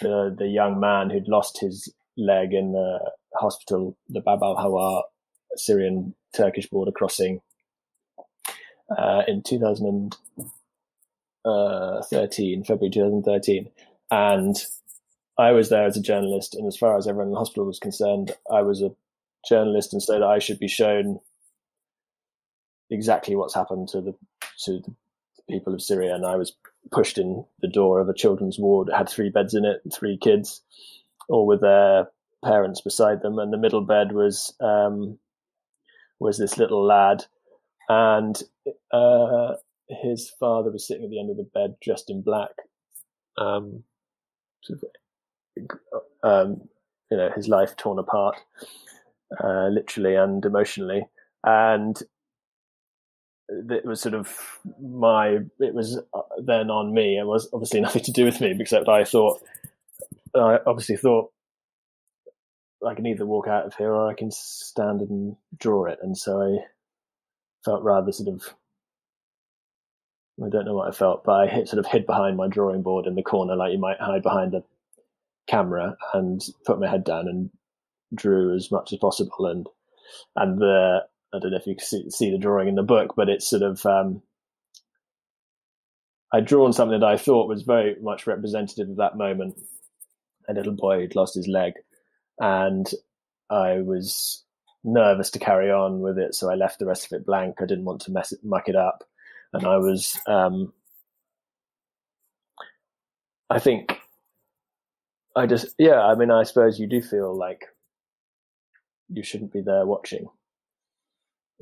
the the young man who'd lost his leg in the hospital, the Bab al Hawa Syrian Turkish border crossing uh, in 2013, February 2013. And I was there as a journalist, and as far as everyone in the hospital was concerned, I was a journalist, and so that I should be shown exactly what's happened to the to the people of Syria. And I was pushed in the door of a children's ward. It had three beds in it, three kids, all with their parents beside them, and the middle bed was um, was this little lad, and uh, his father was sitting at the end of the bed dressed in black, um, sort of, um, you know, his life torn apart, uh, literally and emotionally, and it was sort of my it was uh, then on me it was obviously nothing to do with me except i thought i obviously thought I can either walk out of here or I can stand and draw it. And so I felt rather sort of, I don't know what I felt, but I hit, sort of hid behind my drawing board in the corner, like you might hide behind a camera, and put my head down and drew as much as possible. And and the I don't know if you can see, see the drawing in the book, but it's sort of um, I'd drawn something that I thought was very much representative of that moment. A little boy who'd lost his leg, and I was nervous to carry on with it, so I left the rest of it blank. I didn't want to mess it, muck it up, and I was, um, I think, I just, yeah, I mean, I suppose you do feel like you shouldn't be there watching.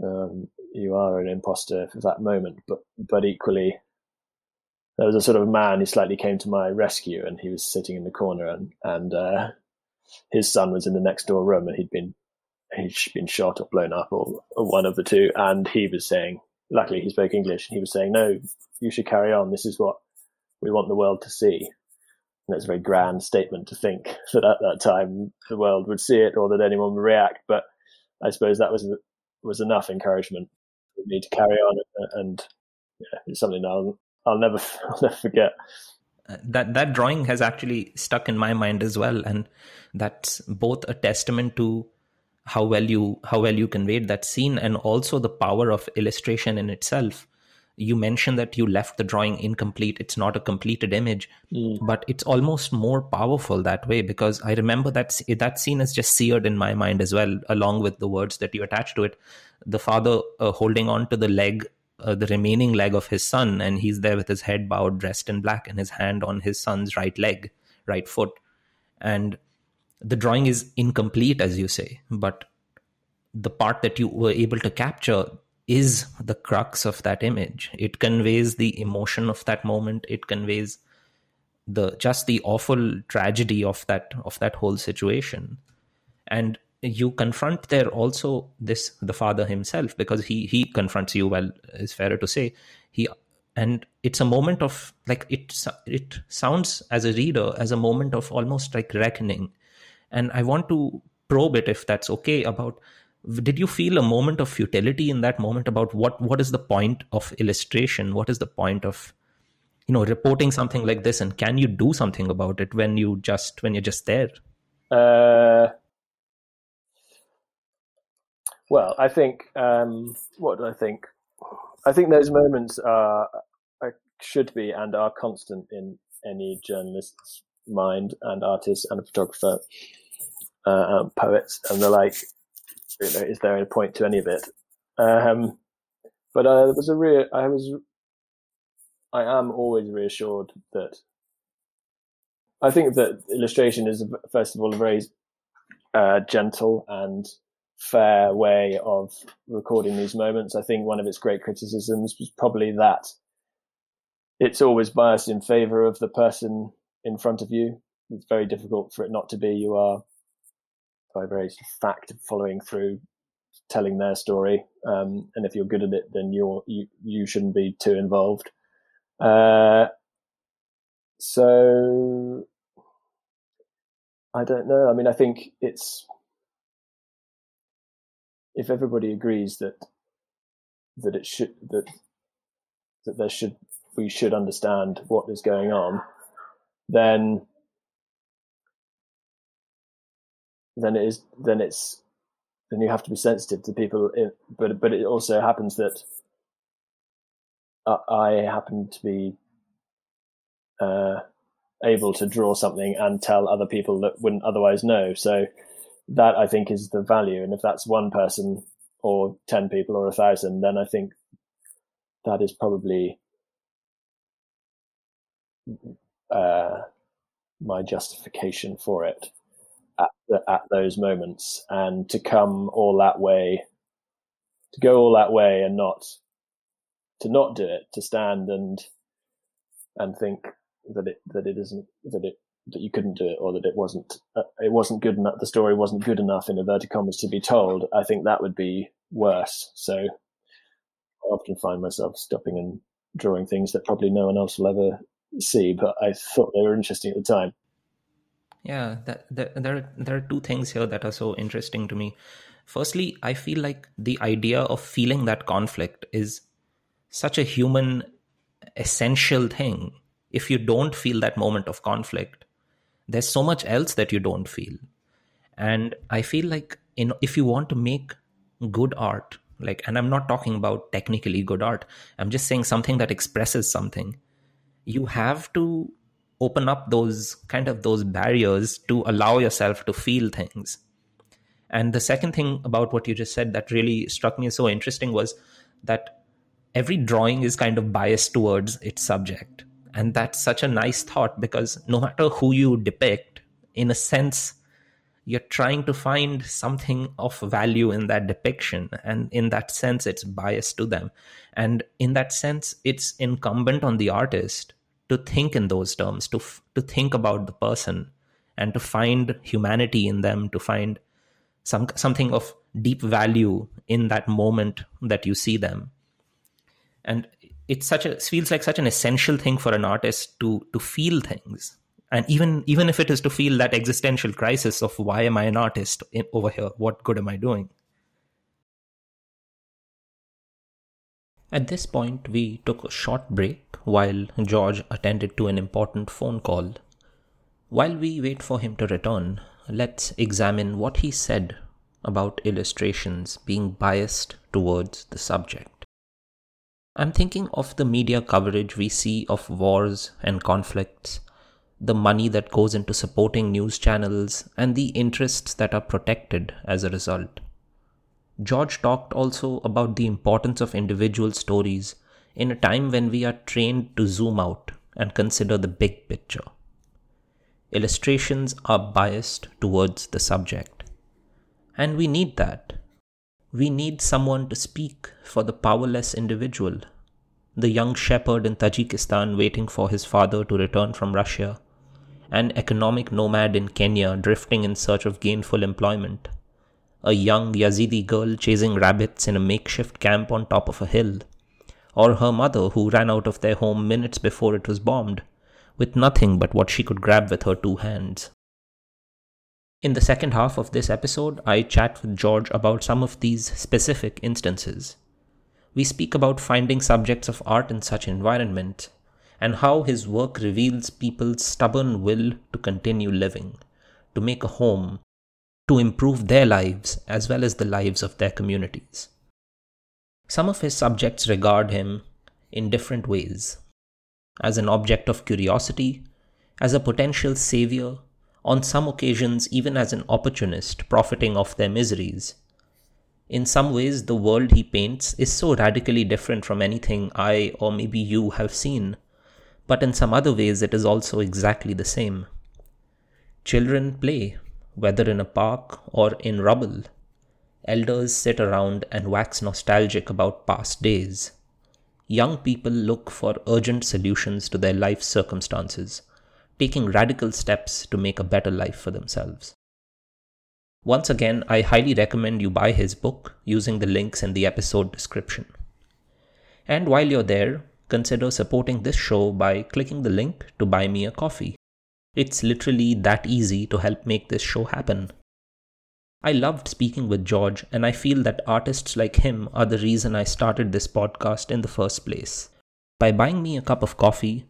Um, you are an imposter for that moment, but but equally, there was a sort of man who slightly came to my rescue, and he was sitting in the corner, and and uh, his son was in the next door room and he'd been he'd been shot or blown up or, or one of the two and he was saying luckily he spoke english and he was saying no you should carry on this is what we want the world to see that's a very grand statement to think that at that time the world would see it or that anyone would react. But i suppose that was was enough encouragement for me to carry on. And yeah, it's something I'll I'll never I'll never forget. Uh, that that drawing has actually stuck in my mind as well. And that's both a testament to how well you how well you conveyed that scene and also the power of illustration in itself you mentioned that you left the drawing incomplete it's not a completed image mm. but it's almost more powerful that way because i remember that that scene is just seared in my mind as well along with the words that you attach to it the father uh, holding on to the leg uh, the remaining leg of his son, and he's there with his head bowed, dressed in black, and his hand on his son's right leg, right foot. And the drawing is incomplete, as you say, but the part that you were able to capture is the crux of that image. It conveys the emotion of that moment. It conveys the just the awful tragedy of that of that whole situation. And you confront there also this the father himself because he he confronts you well is fairer to say he and it's a moment of like it it sounds as a reader as a moment of almost like reckoning and i want to probe it if that's okay about did you feel a moment of futility in that moment about what what is the point of illustration what is the point of you know reporting something like this and can you do something about it when you just when you're just there uh well, I think um, what do I think? I think those moments are, are should be and are constant in any journalist's mind and artist and a photographer, uh, poets and the like. You know, is there a point to any of it? Um, but uh, was a real. I was. I am always reassured that. I think that illustration is first of all a very uh, gentle and fair way of recording these moments. I think one of its great criticisms was probably that it's always biased in favor of the person in front of you. It's very difficult for it not to be. You are by very fact following through telling their story. Um, and if you're good at it, then you're, you, you shouldn't be too involved. Uh, so I don't know. I mean, I think it's, if everybody agrees that, that it should, that, that there should, we should understand what is going on, then, then it is, then it's then you have to be sensitive to people. But but it also happens that I happen to be uh, able to draw something and tell other people that wouldn't otherwise know. So that I think is the value. And if that's one person or ten people or a thousand, then I think that is probably uh, my justification for it at, the, at those moments and to come all that way, to go all that way and not to not do it, to stand and and think that it that it isn't that it that you couldn't do it or that it wasn't uh, it wasn't good enough the story wasn't good enough in inverted commas to be told i think that would be worse. So i often find myself stopping and drawing things that probably no one else will ever see but i thought they were interesting at the time yeah, that, that, there there are two things here that are so interesting to me. Firstly, I feel like the idea of feeling that conflict is such a human essential thing. If you don't feel that moment of conflict, there's so much else that you don't feel. And I feel like in if you want to make good art, like and I'm not talking about technically good art, I'm just saying something that expresses something. You have to open up those kind of those barriers to allow yourself to feel things. And the second thing about what you just said that really struck me so interesting was that every drawing is kind of biased towards its subject. And that's such a nice thought because no matter who you depict in a sense you're trying to find something of value in that depiction. And in that sense it's biased to them. And in that sense it's incumbent on the artist to think in those terms, to to think about the person, and to find humanity in them, to find some something of deep value in that moment that you see them. And it's such a it feels like such an essential thing for an artist to to feel things, and even even if it is to feel that existential crisis of why am I an artist in, over here? What good am I doing? At this point, we took a short break while George attended to an important phone call. While we wait for him to return, let's examine what he said about illustrations being biased towards the subject. I'm thinking of the media coverage we see of wars and conflicts, the money that goes into supporting news channels, and the interests that are protected as a result. George talked also about the importance of individual stories in a time when we are trained to zoom out and consider the big picture. Illustrations are biased towards the subject. And we need that. We need someone to speak for the powerless individual, the young shepherd in Tajikistan waiting for his father to return from Russia, an economic nomad in Kenya drifting in search of gainful employment a young Yazidi girl chasing rabbits in a makeshift camp on top of a hill, or her mother who ran out of their home minutes before it was bombed, with nothing but what she could grab with her two hands. In the second half of this episode, I chat with George about some of these specific instances. We speak about finding subjects of art in such environments and how his work reveals people's stubborn will to continue living, to make a home, to improve their lives as well as the lives of their communities. Some of his subjects regard him in different ways as an object of curiosity, as a potential savior, on some occasions, even as an opportunist profiting off their miseries. In some ways, the world he paints is so radically different from anything I or maybe you have seen, but in some other ways, it is also exactly the same. Children play, whether in a park or in rubble. Elders sit around and wax nostalgic about past days. Young people look for urgent solutions to their life circumstances, taking radical steps to make a better life for themselves. Once again, I highly recommend you buy his book using the links in the episode description. And while you're there, consider supporting this show by clicking the link to buy me a coffee. It's literally that easy to help make this show happen. I loved speaking with George, and I feel that artists like him are the reason I started this podcast in the first place. By buying me a cup of coffee,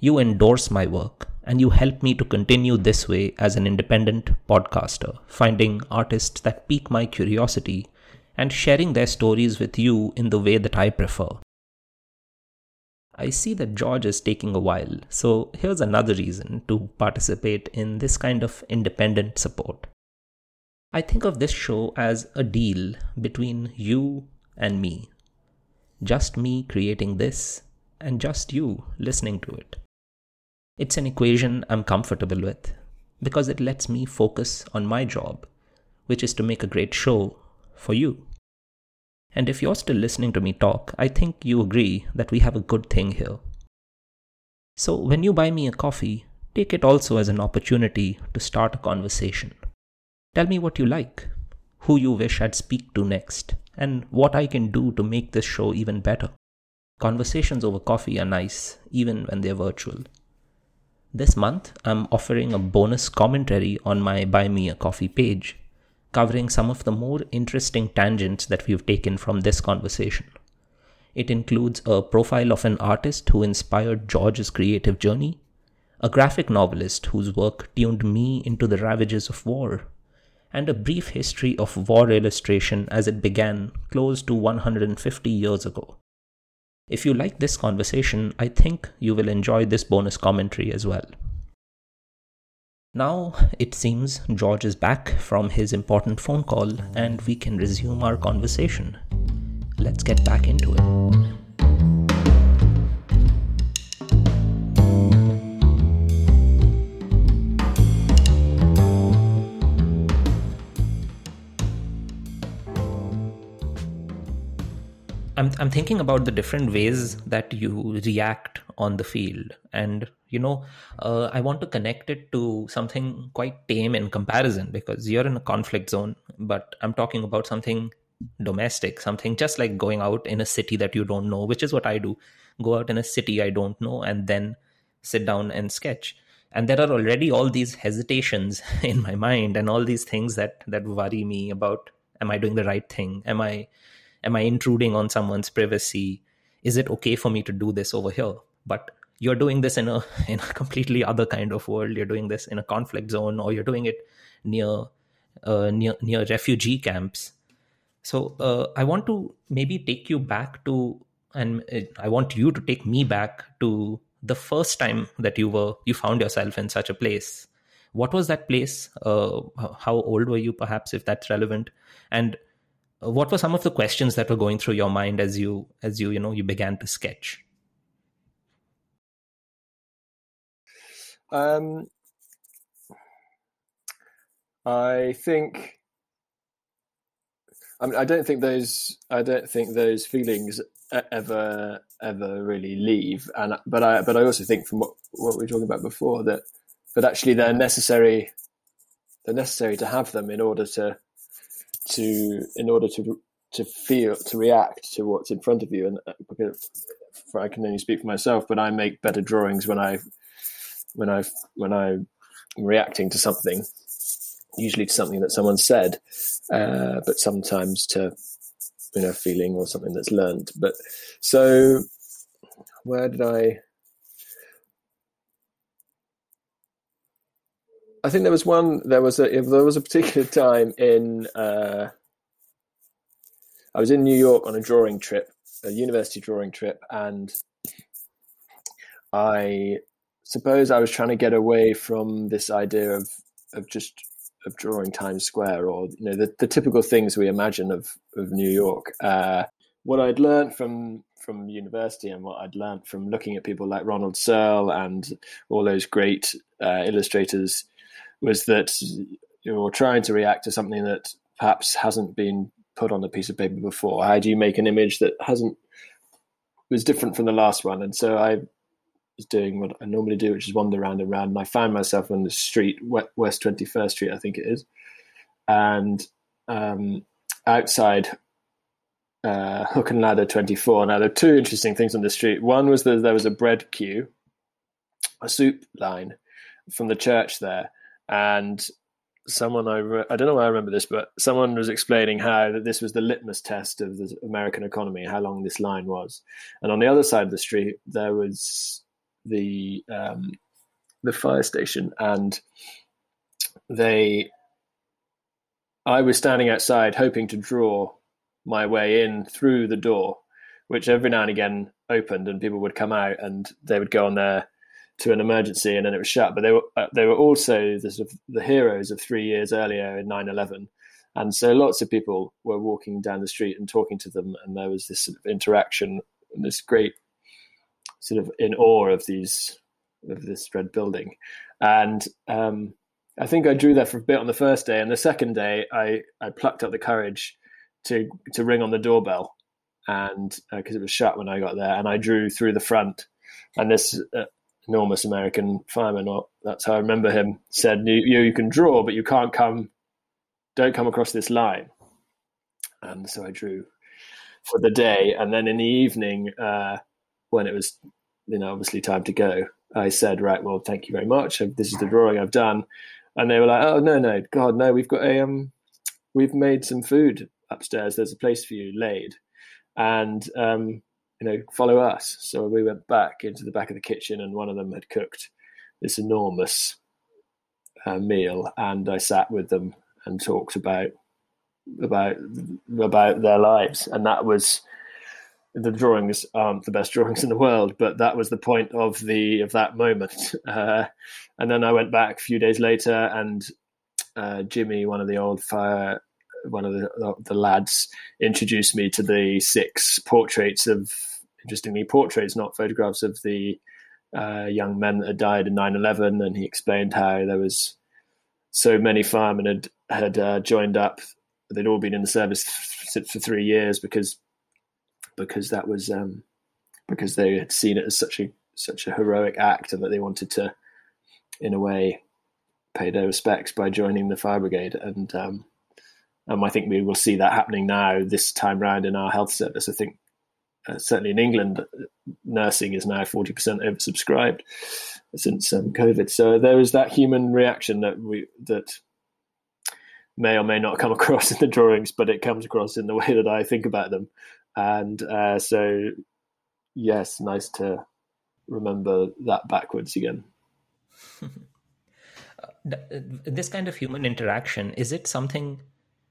you endorse my work and you help me to continue this way as an independent podcaster, finding artists that pique my curiosity and sharing their stories with you in the way that I prefer. I see that George is taking a while, so here's another reason to participate in this kind of independent support. I think of this show as a deal between you and me. Just me creating this, and just you listening to it. It's an equation I'm comfortable with because it lets me focus on my job, which is to make a great show for you. And if you're still listening to me talk, I think you agree that we have a good thing here. So when you buy me a coffee, take it also as an opportunity to start a conversation. Tell me what you like, who you wish I'd speak to next, and what I can do to make this show even better. Conversations over coffee are nice, even when they're virtual. This month, I'm offering a bonus commentary on my Buy Me a Coffee page, covering some of the more interesting tangents that we've taken from this conversation. It includes a profile of an artist who inspired George's creative journey, a graphic novelist whose work tuned me into the ravages of war, and a brief history of war illustration as it began close to 150 years ago. If you like this conversation, I think you will enjoy this bonus commentary as well. Now, it seems George is back from his important phone call and we can resume our conversation. Let's get back into it. I'm I'm thinking about the different ways that you react on the field, and you know, uh, I want to connect it to something quite tame in comparison because you're in a conflict zone, but I'm talking about something domestic, something just like going out in a city that you don't know, which is what I do. Go out in a city I don't know, and then sit down and sketch. And there are already all these hesitations in my mind, and all these things that that worry me about: Am I doing the right thing? Am I am i intruding on someone's privacy? Is it okay for me to do this over here? But you're doing this in a in a completely other kind of world. You're doing this in a conflict zone or you're doing it near uh, near near refugee camps. So uh, i want to maybe take you back to and uh, i want you to take me back to the first time that you were you found yourself in such a place. What was that place? Uh, how old were you perhaps if that's relevant? And what were some of the questions that were going through your mind as you as you you know you began to sketch um i think I mean, I don't think those. I don't think those feelings ever, ever really leave. And but I, but I also think from what what we were talking about before that, but actually they're necessary. They're necessary to have them in order to to in order to to feel to react to what's in front of you. And uh, because I can only speak for myself but I make better drawings when I when I when I'm reacting to something usually to something that someone said uh, but sometimes to you know feeling or something that's learned. But so where did I I think there was one. There was a there was a particular time in. Uh, I was in New York on a drawing trip, a university drawing trip, and I suppose I was trying to get away from this idea of of just of drawing Times Square or you know the, the typical things we imagine of of New York. Uh, what I'd learned from from university and what I'd learned from looking at people like Ronald Searle and all those great uh, illustrators was that you're trying to react to something that perhaps hasn't been put on a piece of paper before. How do you make an image that hasn't was different from the last one? And so I was doing what I normally do, which is wander around and around. And I found myself on the street, West Twenty First Street, I think it is, and um, outside uh, Hook and Ladder 24. Now, there are two interesting things on the street. One was that there was a bread queue, a soup line from the church there. And someone, I, re- I don't know why I remember this, but someone was explaining how that this was the litmus test of the American economy, how long this line was. And on the other side of the street, there was the um, the fire station, and they. I was standing outside hoping to draw my way in through the door, which every now and again opened and people would come out and they would go on there to an emergency and then it was shut. But they were uh, they were also the sort of the heroes of three years earlier in 9-11. And so lots of people were walking down the street and talking to them, and there was this sort of interaction, this great sort of in awe of these of this red building. And um, I think I drew there for a bit on the first day, and the second day I I plucked up the courage to to ring on the doorbell, and because uh, it was shut when I got there, and I drew through the front, and this uh, enormous American fireman, or that's how I remember him, said, "You you can draw, but you can't come, don't come across this line," and so I drew for the day, and then in the evening, uh, when it was you know obviously time to go, I said, "Right, well, thank you very much. This is the drawing I've done." And they were like, "Oh no, no, God, no! We've got a um, we've made some food upstairs. There's a place for you laid, and um, you know, follow us. So we went back into the back of the kitchen, and one of them had cooked this enormous uh, meal, and I sat with them and talked about about about their lives, and that was the drawings aren't the best drawings in the world, but that was the point of the of that moment. Uh, and then I went back a few days later, and uh, Jimmy, one of the old fire one of the, the lads introduced me to the six portraits of, interestingly, portraits, not photographs of the uh, young men that had died in 9-11 and he explained how there was so many firemen had had uh, joined up they'd all been in the service for three years because because that was um, because they had seen it as such a such a heroic act and that they wanted to in a way pay their respects by joining the fire brigade and um, um, I think we will see that happening now this time round in our health service. I think uh, certainly in England, nursing is now 40% oversubscribed since um, COVID. So there is that human reaction that we that may or may not come across in the drawings, but it comes across in the way that I think about them. And uh, so, yes, nice to remember that backwards again. this kind of human interaction is it something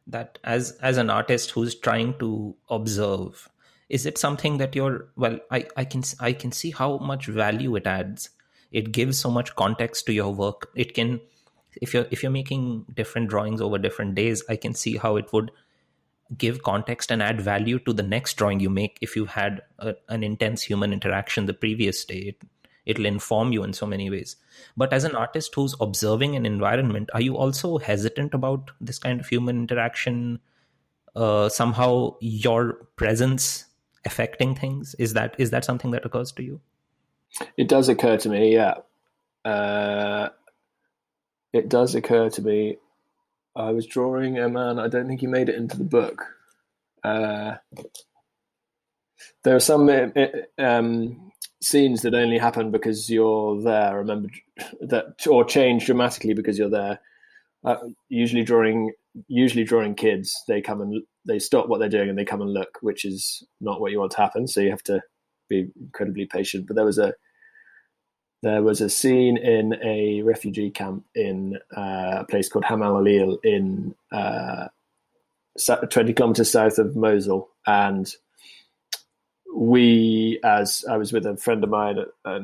that as as an artist who's trying to observe is it something that you're well i i can i can see how much value it adds. It gives so much context to your work. It can if you're if you're making different drawings over different days i can see how it would give context and add value to the next drawing you make. If you had a, an intense human interaction the previous day it, it'll inform you in so many ways. But as an artist who's observing an environment are you also hesitant about this kind of human interaction? Uh, somehow your presence affecting things is that is that something that occurs to you it does occur to me yeah uh, it does occur to me i was drawing a man i don't think he made it into the book uh, there are some um, scenes that only happen because you're there. Remember that, or change dramatically because you're there. Uh, usually drawing, usually drawing kids, they come and they stop what they're doing and they come and look, which is not what you want to happen. So you have to be incredibly patient. But there was a there was a scene in a refugee camp in uh, a place called Hammam al-Alil in uh, 20 kilometers south of Mosul, and we, as I was with a friend of mine, uh,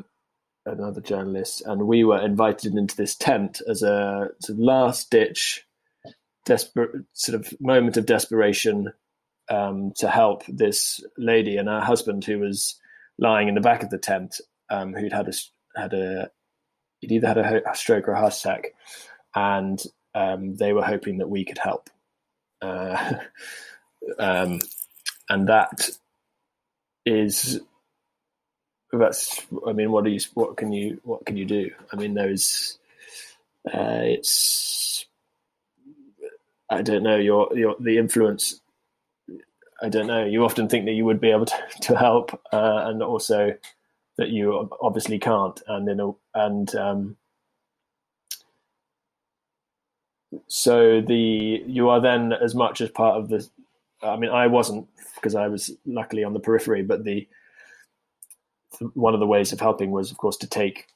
another journalist, and we were invited into this tent as a, last ditch desperate sort of moment of desperation um, to help this lady and her husband who was lying in the back of the tent, um, who'd had a had a he'd either had a, a stroke or a heart attack, and um, they were hoping that we could help. Uh, um, and that is that's I mean, what do you what can you what can you do? I mean, there's uh, it's I don't know your your the influence. I don't know. You often think that you would be able to, to help, uh, and also that you obviously can't. And in a, and um, so the you are then as much as part of the. I mean, I wasn't because I was luckily on the periphery, but the one of the ways of helping was, of course, to take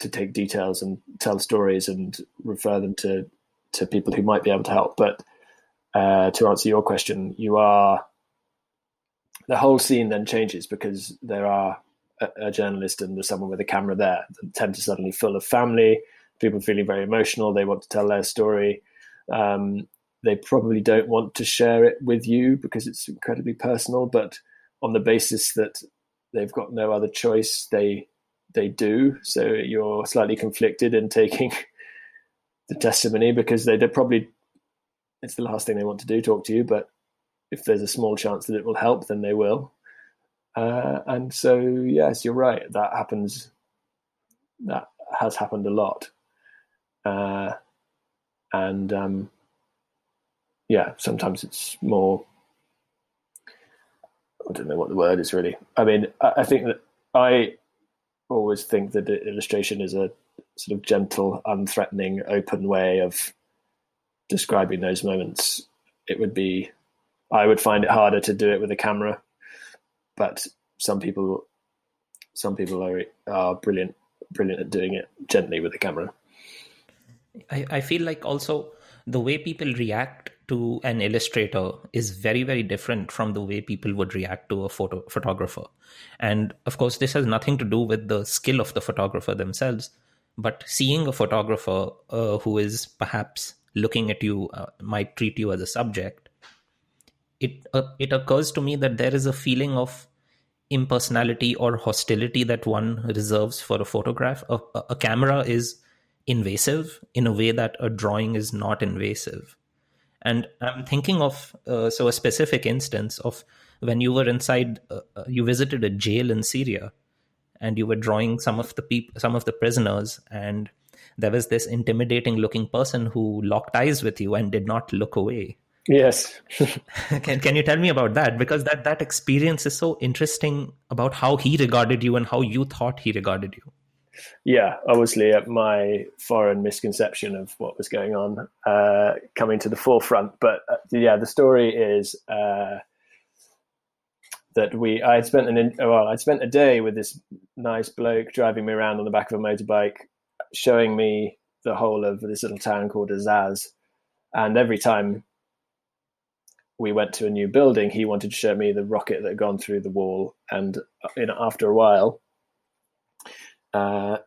to take details and tell stories and refer them to to people who might be able to help. But uh, to answer your question, you are the whole scene then changes because there are a, a, journalist and there's someone with a camera there. The tent is suddenly full of family, people feeling very emotional. They want to tell their story. Um, they probably don't want to share it with you because it's incredibly personal, but on the basis that they've got no other choice, they they do. So you're slightly conflicted in taking the testimony because they they probably it's the last thing they want to do, talk to you. But if there's a small chance that it will help, then they will. Uh, and so, yes, you're right. That happens. That has happened a lot. Uh, and um, yeah, sometimes it's more I don't know what the word is really. I mean, I, I think that I always think that illustration is a sort of gentle, unthreatening, open way of describing those moments. It would be, I would find it harder to do it with a camera, but some people, some people are are brilliant, brilliant at doing it gently with a camera. I, I feel like also the way people react to an illustrator is very very different from the way people would react to a photo photographer. And of course this has nothing to do with the skill of the photographer themselves but seeing a photographer uh, who is perhaps looking at you uh, might treat you as a subject it uh, it occurs to me that there is a feeling of impersonality or hostility that one reserves for a photograph. A, a camera is invasive in a way that a drawing is not invasive and I'm thinking of uh, so a specific instance of when you were inside, uh, uh, you visited a jail in Syria, and you were drawing some of the people, some of the prisoners, and there was this intimidating looking person who locked eyes with you and did not look away. Yes. can can you tell me about that? Because that that experience is so interesting about how he regarded you and how you thought he regarded you yeah, obviously uh, my foreign misconception of what was going on uh, coming to the forefront. But uh, yeah, the story is uh, that we I had spent an well, I'd spent a day with this nice bloke driving me around on the back of a motorbike, showing me the whole of this little town called Azaz, and every time we went to a new building, he wanted to show me the rocket that had gone through the wall, and uh, you know, after a while uh,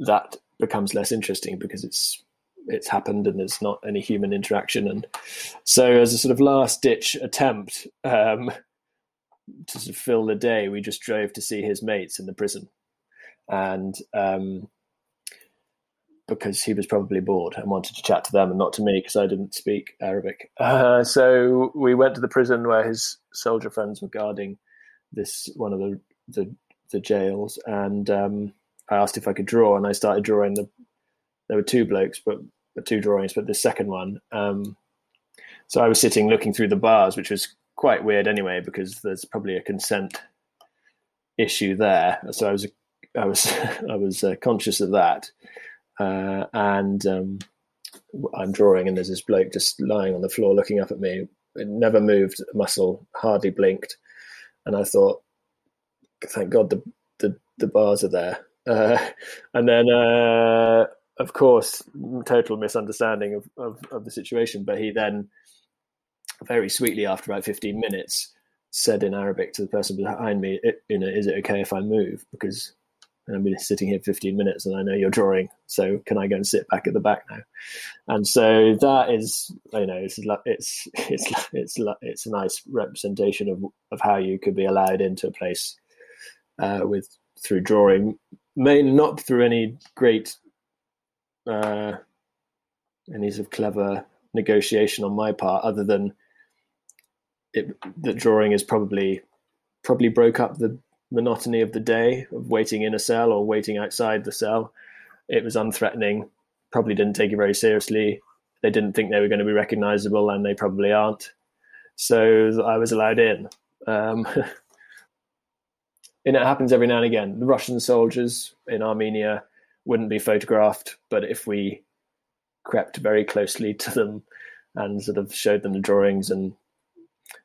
that becomes less interesting because it's it's happened and there's not any human interaction. And so, as a sort of last ditch attempt um, to sort of fill the day, we just drove to see his mates in the prison, and um, because he was probably bored and wanted to chat to them and not to me because I didn't speak Arabic. Uh, so we went to the prison where his soldier friends were guarding this one of the the the jails, and um, I asked if I could draw, and I started drawing the. There were two blokes, but two drawings, but the second one. Um, so I was sitting looking through the bars, which was quite weird anyway, because there's probably a consent issue there. So I was I was I was uh, conscious of that, uh, and um, I'm drawing, and there's this bloke just lying on the floor looking up at me. It never moved a muscle, hardly blinked, and I thought, thank God the the, the bars are there. Uh, and then, uh, of course, total misunderstanding of, of, of, the situation. But he then, very sweetly, after about 15 minutes, said in Arabic to the person behind me, you know, is it okay if I move? Because I've been sitting here 15 minutes and I know you're drawing. So can I go and sit back at the back now? And so that is, you know, it's, it's, it's, it's, it's a nice representation of, of how you could be allowed into a place uh, with through drawing, may not through any great, uh, any sort of clever negotiation on my part, other than it, that drawing is probably probably broke up the monotony of the day of waiting in a cell or waiting outside the cell. It was unthreatening. Probably didn't take it very seriously. They didn't think they were going to be recognizable, and they probably aren't. So I was allowed in. Um, and it happens every now and again. The Russian soldiers in Armenia wouldn't be photographed, but if we crept very closely to them and sort of showed them the drawings, and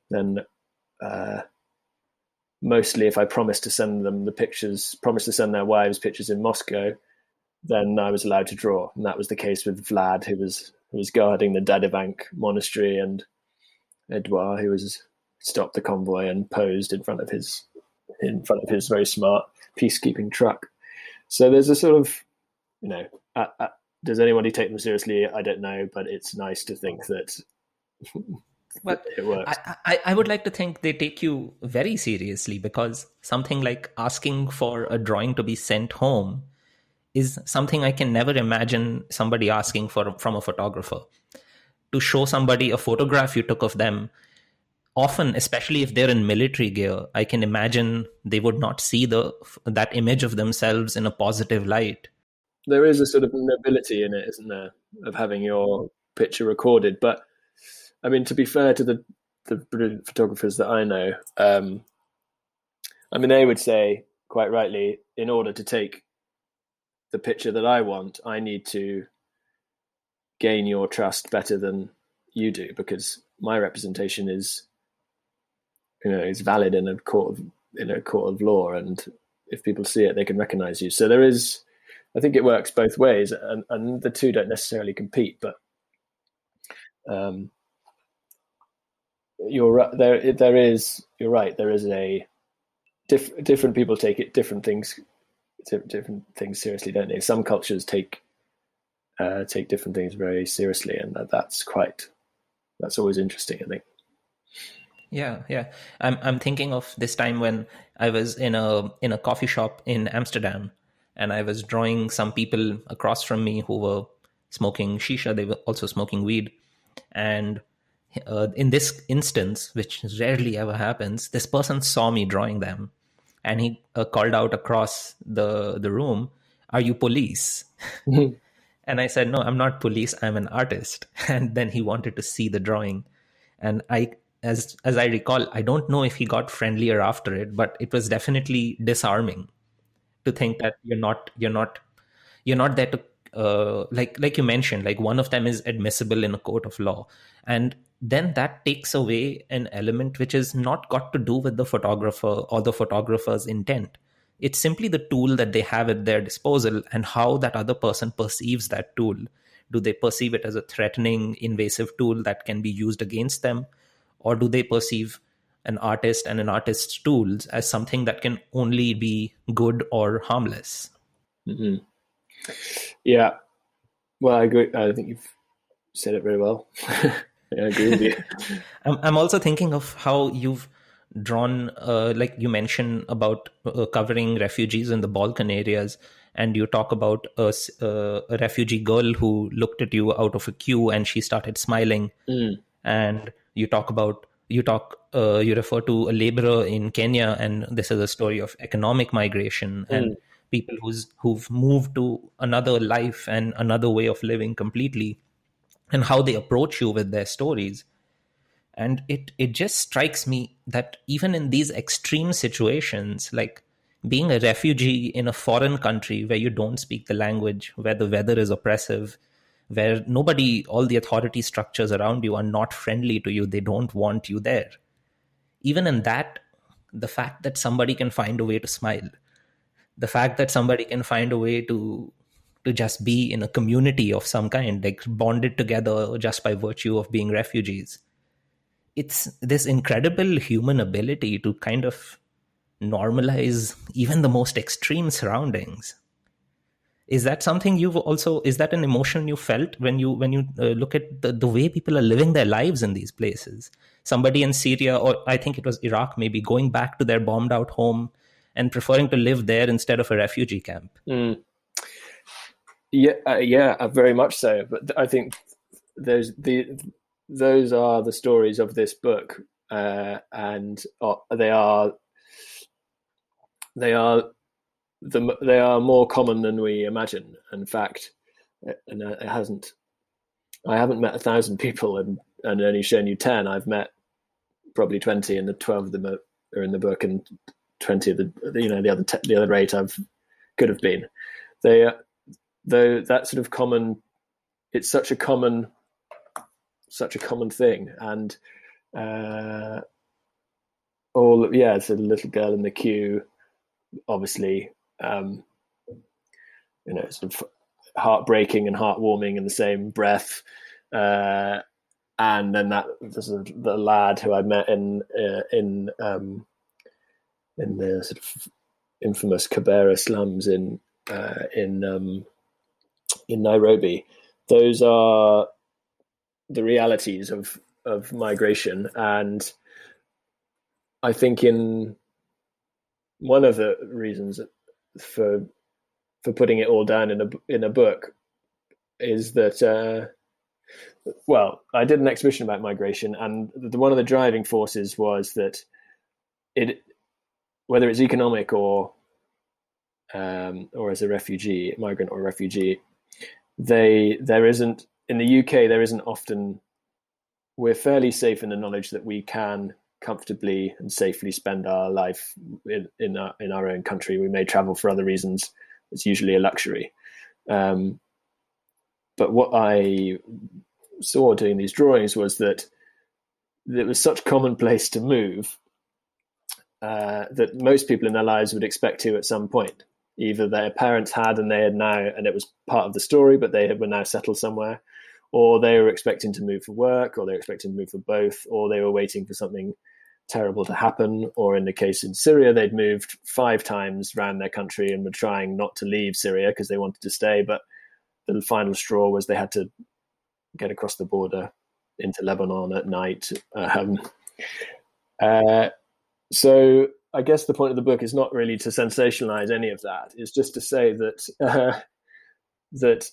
then uh, mostly if I promised to send them the pictures, promised to send their wives pictures in Moscow, then I was allowed to draw, and that was the case with Vlad, who was who was guarding the Dadivank monastery, and Edouard, who was stopped the convoy and posed in front of his in front of his very smart peacekeeping truck. So there's a sort of, you know, uh, uh, does anybody take them seriously? I don't know, but it's nice to think that but it works. I, I, I, would like to think they take you very seriously because something like asking for a drawing to be sent home is something I can never imagine somebody asking for from a photographer. To show somebody a photograph you took of them, often, especially if they're in military gear, I can imagine they would not see the that image of themselves in a positive light. There is a sort of nobility in it, isn't there, of having your picture recorded, but I mean, to be fair to the the brilliant photographers that I know, um, I mean, they would say quite rightly, in order to take the picture that I want, I need to gain your trust better than you do because my representation is, you know, is valid in a court of in a court of law, and if people see it, they can recognize you. So there is, I think it works both ways, and, and the two don't necessarily compete, but um, you're right. There, there is. You're right. There is a diff, different people take it different things, different things seriously, don't they? Some cultures take uh, take different things very seriously, and that, that's quite. That's always interesting. I think. Yeah, yeah. I'm I'm thinking of this time when I was in a in a coffee shop in Amsterdam, and I was drawing some people across from me who were smoking shisha. They were also smoking weed, and uh, in this instance, which rarely ever happens, this person saw me drawing them, and he uh, called out across the the room, "Are you police?" and I said, "No, I'm not police. I'm an artist." And then he wanted to see the drawing, and I, as as I recall, I don't know if he got friendlier after it, but it was definitely disarming to think that you're not you're not you're not there to uh, like like you mentioned like one of them is admissible in a court of law and then that takes away an element which is not got to do with the photographer or the photographer's intent. It's simply the tool that they have at their disposal and how that other person perceives that tool. Do they perceive it as a threatening, invasive tool that can be used against them? Or do they perceive an artist and an artist's tools as something that can only be good or harmless? Mm-hmm. Yeah. Well, I agree. I think you've said it very well. I agree with you. I'm, I'm also thinking of how you've drawn, uh, like you mentioned about uh, covering refugees in the Balkan areas, and you talk about a, uh, a, refugee girl who looked at you out of a queue and she started smiling, mm. and you talk about you talk uh, you refer to a laborer in Kenya, and this is a story of economic migration mm. and people who's who've moved to another life and another way of living completely and how they approach you with their stories and it it just strikes me that even in these extreme situations like being a refugee in a foreign country where you don't speak the language where the weather is oppressive where nobody all the authority structures around you are not friendly to you they don't want you there even in that the fact that somebody can find a way to smile the fact that somebody can find a way to to just be in a community of some kind, like bonded together just by virtue of being refugees. It's this incredible human ability to kind of normalize even the most extreme surroundings is that something you've also is that an emotion you felt when you when you uh, look at the, the way people are living their lives in these places? Somebody in syria or i think it was iraq maybe going back to their bombed out home and preferring to live there instead of a refugee camp. Mm. yeah uh, yeah uh, very much so. But i think those the those are the stories of this book uh, and uh, they are they are the, they are more common than we imagine. In fact, and it hasn't. I haven't met a thousand people and, and only shown you ten. I've met probably twenty, and the twelve of them are, are in the book, and twenty of the you know the other te- the other eight I've could have been. They though that sort of common. It's such a common, such a common thing, and uh, all yeah, it's a little girl in the queue, obviously um, you know, sort of heartbreaking and heartwarming in the same breath. Uh, and then that sort of the lad who I met in uh, in um, in the sort of infamous Kibera slums in uh, in um, in Nairobi. Those are the realities of of migration, and I think in one of the reasons for for putting it all down in a in a book is that uh, well, I did an exhibition about migration, and the, one of the driving forces was that it whether it's economic or um, or as a refugee, migrant or refugee, they there isn't in the UK there isn't often we're fairly safe in the knowledge that we can comfortably and safely spend our life in in our, in our own country. We may travel for other reasons. It's usually a luxury. Um, but what I saw doing these drawings was that it was such commonplace to move uh, that most people in their lives would expect to at some point. Either their parents had and they had now, and it was part of the story, but they were now settled somewhere, or they were expecting to move for work, or they were expecting to move for both, or they were waiting for something terrible to happen. Or in the case in Syria, they'd moved five times around their country and were trying not to leave Syria because they wanted to stay. But the final straw was they had to get across the border into Lebanon at night. Um, uh, so I guess the point of the book is not really to sensationalize any of that. It's just to say that uh, that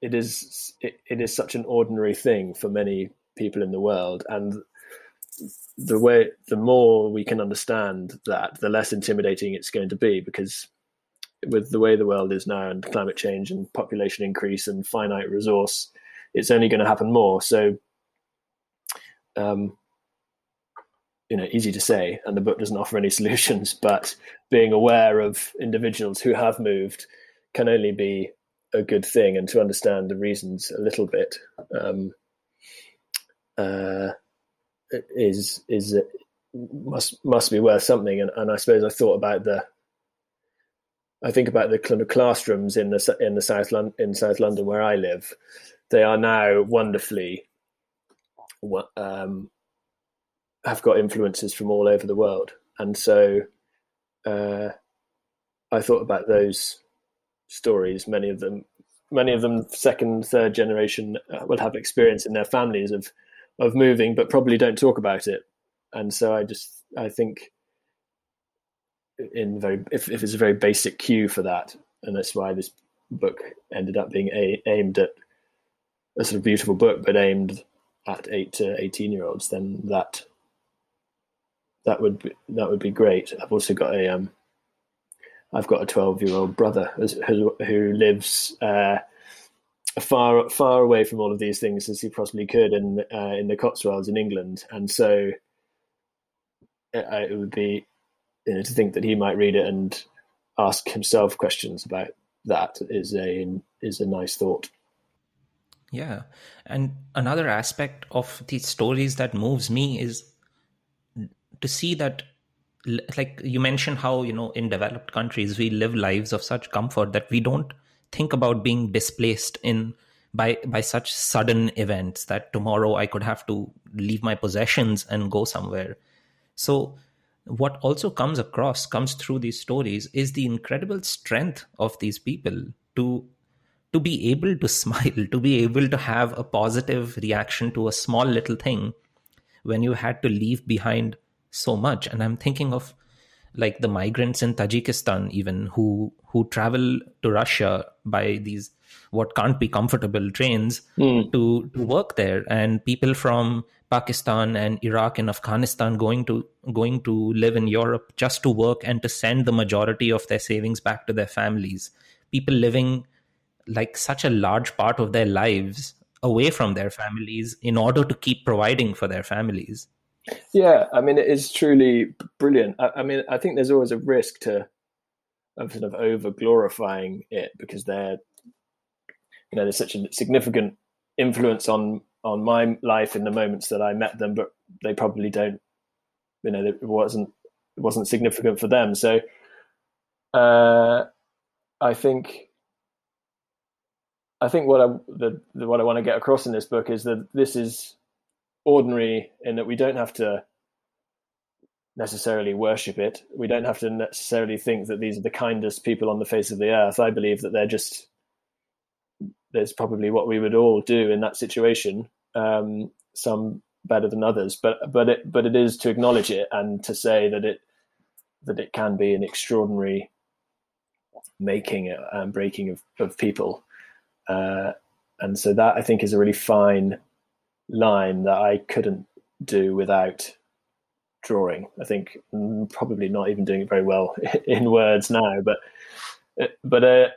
it is it, it is such an ordinary thing for many people in the world, and the way the more we can understand that, the less intimidating it's going to be because with the way the world is now and climate change and population increase and finite resource, it's only going to happen more. So, um, you know, easy to say, and the book doesn't offer any solutions, but being aware of individuals who have moved can only be a good thing, and to understand the reasons a little bit. Um, uh, is is must must be worth something. And, and I suppose I thought about the I think about the kind of classrooms in the in the south London in South London where I live. They are now wonderfully um, have got influences from all over the world, and so uh, I thought about those stories. Many of them, many of them, second, third generation uh, will have experience in their families of of moving, but probably don't talk about it. And so I just I think in very if, if it's a very basic cue for that, and that's why this book ended up being a, aimed at a sort of beautiful book, but aimed at eight to eighteen year olds, then that that would be that would be great. I've also got a um, I've got a twelve year old brother who, lives uh, far far away from all of these things as he possibly could in uh, in the Cotswolds in England, and so it, uh, it would be you know to think that he might read it and ask himself questions about that is a is a nice thought. Yeah, and another aspect of these stories that moves me is to see that like you mentioned how you know in developed countries we live lives of such comfort that we don't think about being displaced in by by such sudden events that tomorrow I could have to leave my possessions and go somewhere. So what also comes across comes through these stories is the incredible strength of these people to to be able to smile to be able to have a positive reaction to a small little thing when you had to leave behind so much and i'm thinking of like the migrants in tajikistan even who who travel to russia by these what can't be comfortable trains Mm. to to work there and people from pakistan and iraq and afghanistan going to going to live in europe just to work and to send the majority of their savings back to their families people living like such a large part of their lives away from their families in order to keep providing for their families Yeah, I mean, it is truly brilliant. I, I mean, I think there's always a risk to of sort of over glorifying it because they're, you know, there's such a significant influence on on my life in the moments that I met them, but they probably don't, you know, it wasn't it wasn't significant for them. So, uh, I think. I think what I the, the what I want to get across in this book is that this is ordinary in that we don't have to necessarily worship it. We don't have to necessarily think that these are the kindest people on the face of the earth. I believe that they're just there's probably what we would all do in that situation. Um, some better than others, but but it but it is to acknowledge it and to say that it that it can be an extraordinary making and breaking of, of people. Uh, and so that I think is a really fine line that I couldn't do without drawing. I think mm, probably not even doing it very well in words now, but but uh,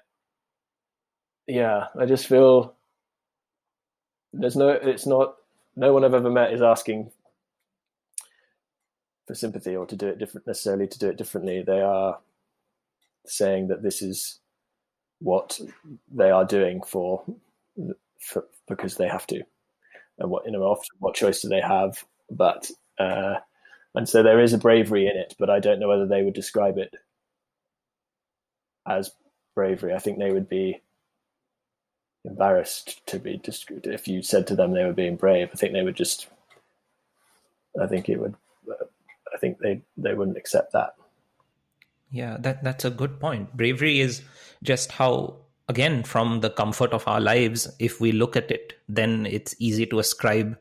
yeah, I just feel there's no. It's not. No one I've ever met is asking for sympathy or to do it different necessarily to do it differently. They are saying that this is what they are doing for, for because they have to and what you know often what choice do they have but uh, and so there is a bravery in it but i don't know whether they would describe it as bravery. I think they would be embarrassed to be if you said to them they were being brave i think they would just i think it would i think they they wouldn't accept that. Yeah that that's a good point. Bravery is just how again from the comfort of our lives if we look at it then it's easy to ascribe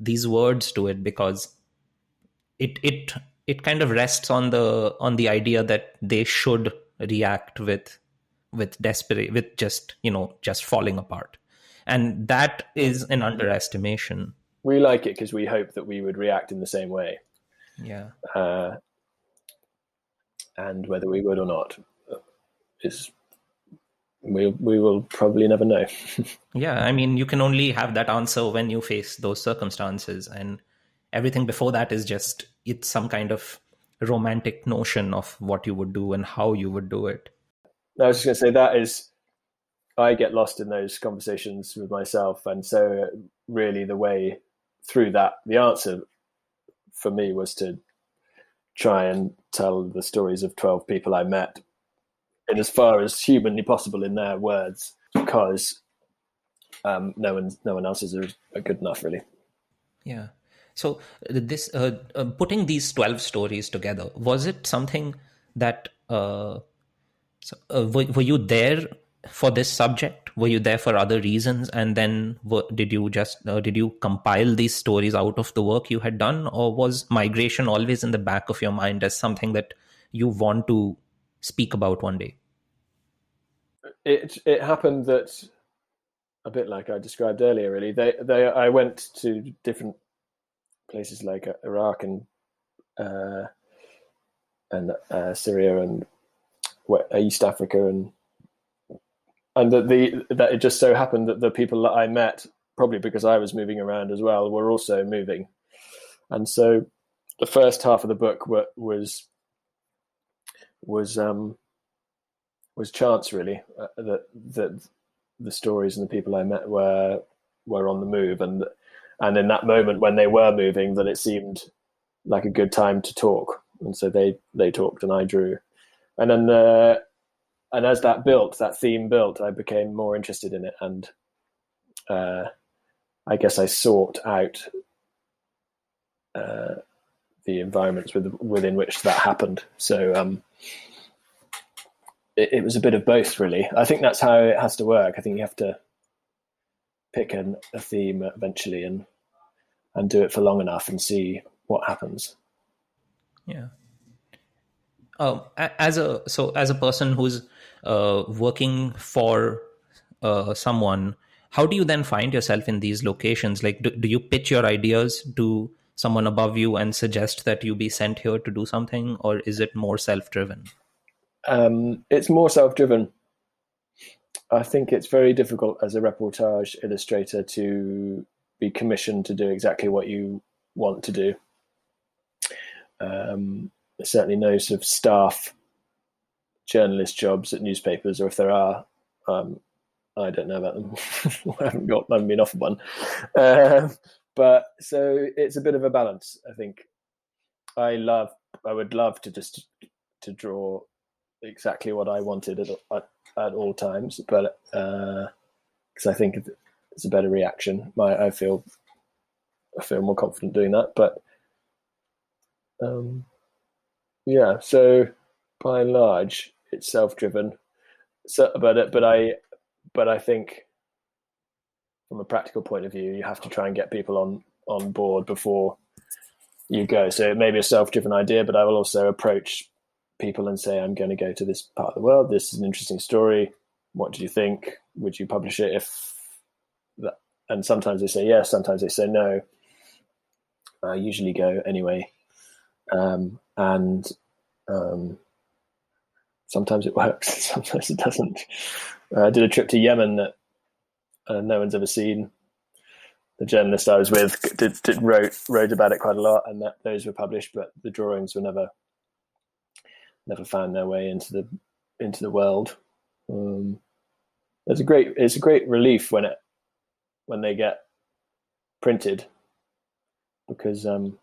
these words to it because it it it kind of rests on the on the idea that they should react with with desperate with just you know just falling apart. And that is an underestimation. We like it because we hope that we would react in the same way. Yeah. Uh, and whether we would or not is we we will probably never know. yeah, I mean, you can only have that answer when you face those circumstances, and everything before that is just it's some kind of romantic notion of what you would do and how you would do it. I was just going to say that is, I get lost in those conversations with myself, and so really the way through that, the answer for me was to try and tell the stories of twelve people I met in as far as humanly possible in their words, because um, no one no one else's are good enough, really. Yeah. So this uh, uh, putting these twelve stories together was it something that uh, so, uh, were, were you there for this subject? Were you there for other reasons? And then were, did you just uh, did you compile these stories out of the work you had done, or was migration always in the back of your mind as something that you want to speak about one day? It it happened that a bit like I described earlier. Really, they they I went to different places like Iraq and uh, and uh, Syria and East Africa and and that the that it just so happened that the people that I met, probably because I was moving around as well, were also moving, and so the first half of the book were, was was um, was chance really uh, that that the stories and the people I met were were on the move and and in that moment when they were moving that it seemed like a good time to talk and so they they talked and I drew and then uh, and as that built that theme built I became more interested in it and uh, I guess I sought out uh, the environments with, within which that happened. So um, it, it, was a bit of both, really. I think that's how it has to work. I think you have to pick an, a theme eventually and and do it for long enough and see what happens. Yeah. Um, as a so as a person who's uh, working for uh, someone, how do you then find yourself in these locations? Like, do, do you pitch your ideas to someone above you and suggest that you be sent here to do something, or is it more self-driven? Um, it's more self-driven. I think it's very difficult as a reportage illustrator to be commissioned to do exactly what you want to do. Um, certainly no sort of staff journalist jobs at newspapers, or if there are, um, I don't know about them. I haven't got, I haven't been offered one. Uh, but so it's a bit of a balance. I think I love, I would love to just to draw exactly what I wanted at at, at all times, but because uh, I think it's a better reaction. My, I feel, I feel more confident doing that. But um, yeah, so by and large, it's self-driven. So, but but I but I think from a practical point of view, you have to try and get people on on board before you go. So it may be a self-driven idea, but I will also approach people and say, "I'm going to go to this part of the world. This is an interesting story. What do you think? Would you publish it if that?" And sometimes they say yes, sometimes they say no. I usually go anyway, um, and um, sometimes it works, sometimes it doesn't. Uh, I did a trip to Yemen that uh, no one's ever seen. The journalist I was with did, did wrote wrote about it quite a lot, and that those were published, but the drawings were never never found their way into the into the world. Um, it's a great it's a great relief when it when they get printed because um,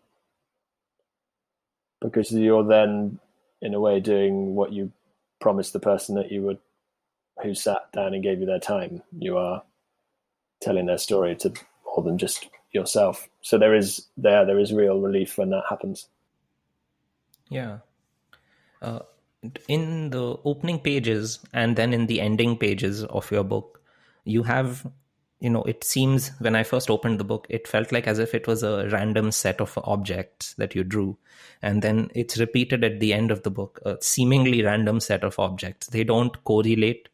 because you're then in a way doing what you promised the person that you would who sat down and gave you their time. You are telling their story to more than just yourself. So there is there there is real relief when that happens. Yeah. Uh, in the opening pages and then in the ending pages of your book, you have you know it seems when i first opened the book it felt like as if it was a random set of objects that you drew. And then it's repeated at the end of the book a seemingly random set of objects. They don't correlate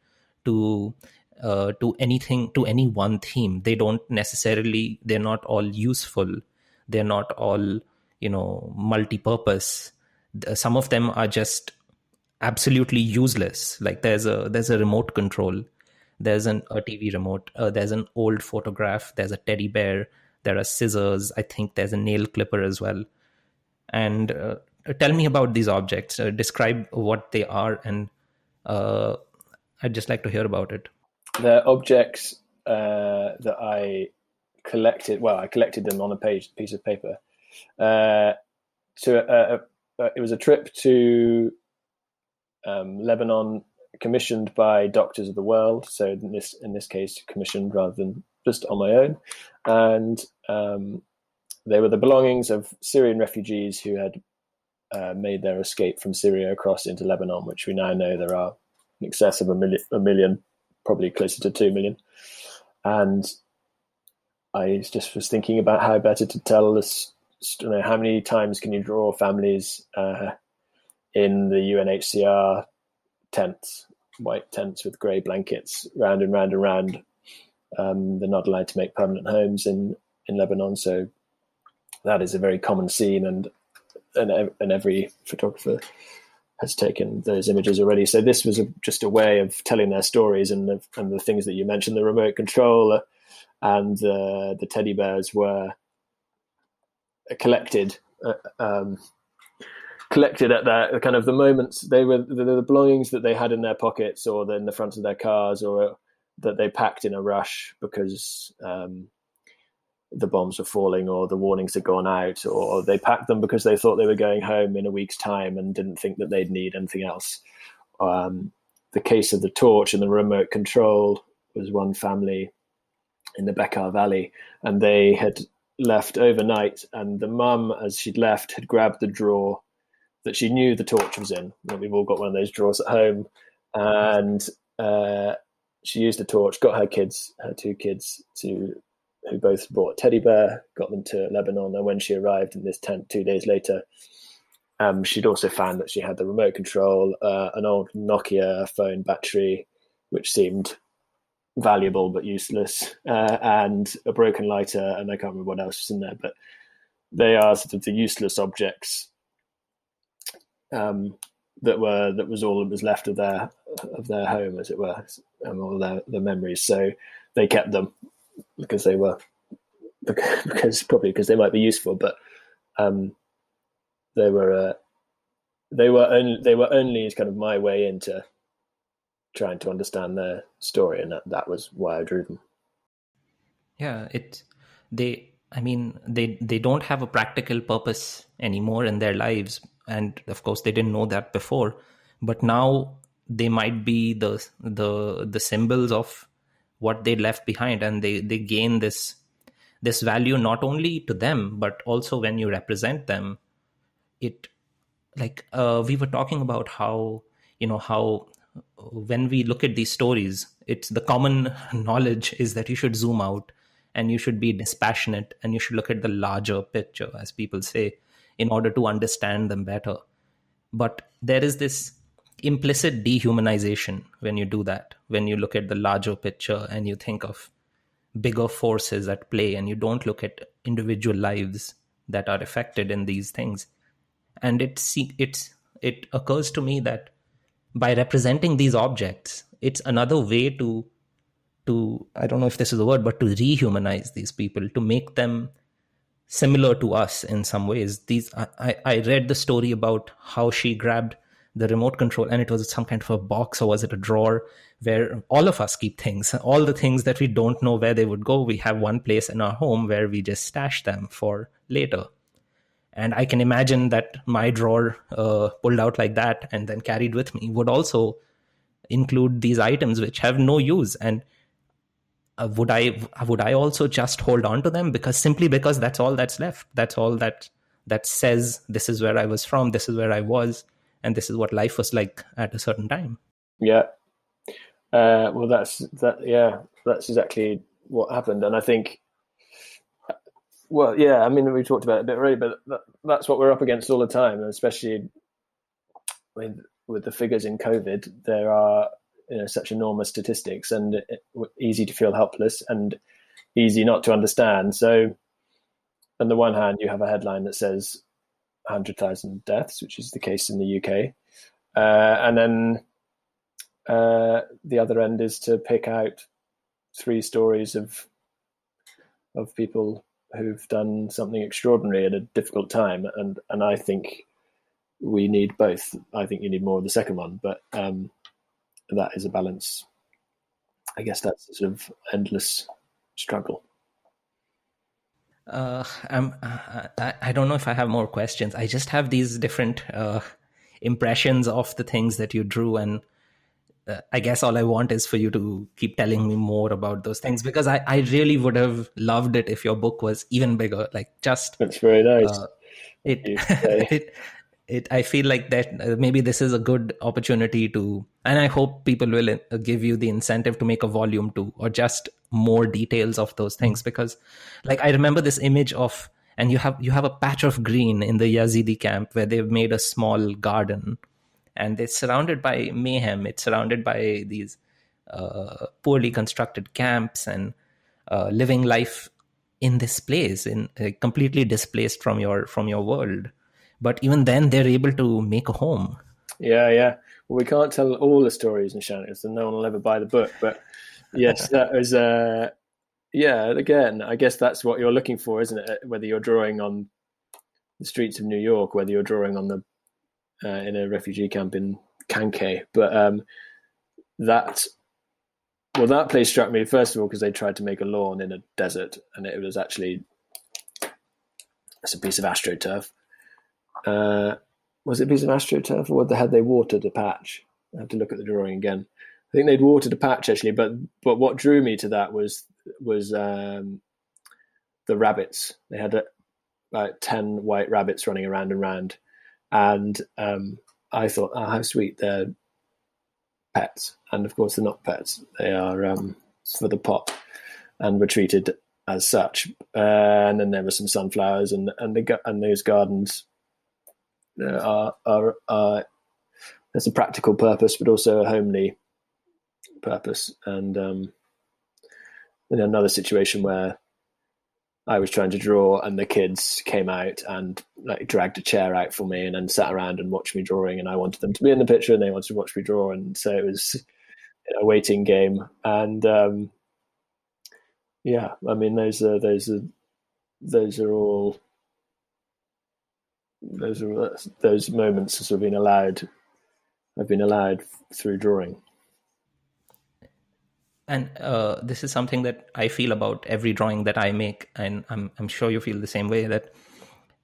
to uh, to anything to any one theme. They don't necessarily they're not all useful. They're not all you know multi-purpose. Some of them are just absolutely useless. Like there's a there's a remote control there's an a tv remote uh, there's an old photograph there's a teddy bear there are scissors i think there's a nail clipper as well. And uh, tell me about these objects uh, describe what they are and uh, i'd just like to hear about it. The objects uh, that i collected well i collected them on a page piece of paper. Uh, to it was a trip to um, lebanon commissioned by Doctors of the World. So in this in this case, commissioned rather than just on my own, and um, they were the belongings of Syrian refugees who had uh, made their escape from Syria across into Lebanon, which we now know there are in excess of a million, a million probably closer to two million. And I just was thinking about how better to tell this. You know, how many times can you draw families uh, in the UNHCR tents, white tents with grey blankets, round and round and round. Um, they're not allowed to make permanent homes in, in Lebanon, so that is a very common scene, and and, and every photographer has taken those images already. So this was a, just a way of telling their stories, and the, and the things that you mentioned, the remote control and the the teddy bears were collected. Uh, um, collected at that kind of the moments they were the, the, belongings that they had in their pockets or in the front of their cars or that they packed in a rush because um, the bombs were falling or the warnings had gone out or they packed them because they thought they were going home in a week's time and didn't think that they'd need anything else. Um, the case of the torch and the remote control was one family in the Bekaa Valley and they had left overnight, and the mum, as she'd left, had grabbed the drawer that she knew the torch was in. we've all got one of those drawers at home, and uh, she used the torch, got her kids, her two kids, to who both brought a teddy bear, got them to Lebanon, and when she arrived in this tent two days later, um, she'd also found that she had the remote control, uh, an old Nokia phone battery, which seemed valuable but useless, uh, and a broken lighter, and I can't remember what else was in there, but they are sort of the useless objects um, that were that was all that was left of their of their home, as it were, and all their their memories. So they kept them because they were because probably because they might be useful, but um, they were uh, they were only they were only kind of my way into trying to understand their story, and that, that was why I drew them. Yeah, it they I mean they they don't have a practical purpose anymore in their lives, and of course they didn't know that before, but now they might be the the the symbols of what they left behind, and they they gain this this value not only to them but also when you represent them it like uh, we were talking about how you know how when we look at these stories, it's the common knowledge is that you should zoom out and you should be dispassionate and you should look at the larger picture, as people say, in order to understand them better. But there is this implicit dehumanization when you do that, when you look at the larger picture and you think of bigger forces at play and you don't look at individual lives that are affected in these things. And it, it's, it occurs to me that by representing these objects it's another way to to i don't know if this is a word but to rehumanize these people to make them similar to us in some ways. These i i read the story about how she grabbed the remote control and it was some kind of a box or was it a drawer where all of us keep things. All the things that we don't know where they would go we have one place in our home where we just stash them for later. And i can imagine that my drawer uh, pulled out like that and then carried with me would also include these items which have no use. And uh, would i would i also just hold on to them because simply because that's all that's left. That's all that that says this is where i was from this is where i was and this is what life was like at a certain time. Yeah. Uh, well that's that yeah that's exactly what happened. And i think well, yeah, I mean, we talked about it a bit already, but that, that's what we're up against all the time, especially with with the figures in COVID. There are you know such enormous statistics, and easy to feel helpless and easy not to understand. So, on the one hand, you have a headline that says 100,000 deaths, which is the case in the UK, uh, and then uh, the other end is to pick out three stories of of people who've done something extraordinary at a difficult time, and and I think we need both. I think you need more of the second one, but um, that is a balance. I guess that's a sort of endless struggle. Uh, I'm, I, I don't know if I have more questions. I just have these different uh, impressions of the things that you drew, and uh, I guess all I want is for you to keep telling me more about those things because I, I really would have loved it if your book was even bigger. Like just that's very nice. Uh, it, it it I feel like that uh, maybe this is a good opportunity to, and I hope people will uh, give you the incentive to make a volume two or just more details of those things because, like I remember this image of and you have you have a patch of green in the Yazidi camp where they've made a small garden and it's surrounded by mayhem. It's surrounded by these uh, poorly constructed camps and uh, living life in this place, in uh, completely displaced from your from your world. But even then, they're able to make a home. Yeah, yeah. Well, we can't tell all the stories in Shannon, so no one will ever buy the book. But yes, that was. Uh, yeah, again, I guess that's what you're looking for, isn't it? Whether you're drawing on the streets of New York, whether you're drawing on the uh, in a refugee camp in Kanke. But um, that well, that place struck me first of all because they tried to make a lawn in a desert, and it was actually it's a piece of astroturf. Uh, was it a piece of astroturf, or had they watered a patch? I have to look at the drawing again. I think they'd watered a patch actually, but but what drew me to that was was um, the rabbits. They had about ten white rabbits running around and round, and um, I thought, oh, how sweet! They're pets, and of course they're not pets. They are um, for the pot, and were treated as such. Uh, and then there were some sunflowers, and and the and those gardens uh, are are there's a practical purpose, but also a homely purpose. And um, in another situation where I was trying to draw, and the kids came out and like dragged a chair out for me, and then sat around and watched me drawing. And I wanted them to be in the picture, and they wanted to watch me draw, and so it was a waiting game. And um, yeah, I mean, those are those are those are all those are those moments have been allowed. Have been allowed through drawing and uh, this is something that I feel about every drawing that I make, and I'm I'm sure you feel the same way that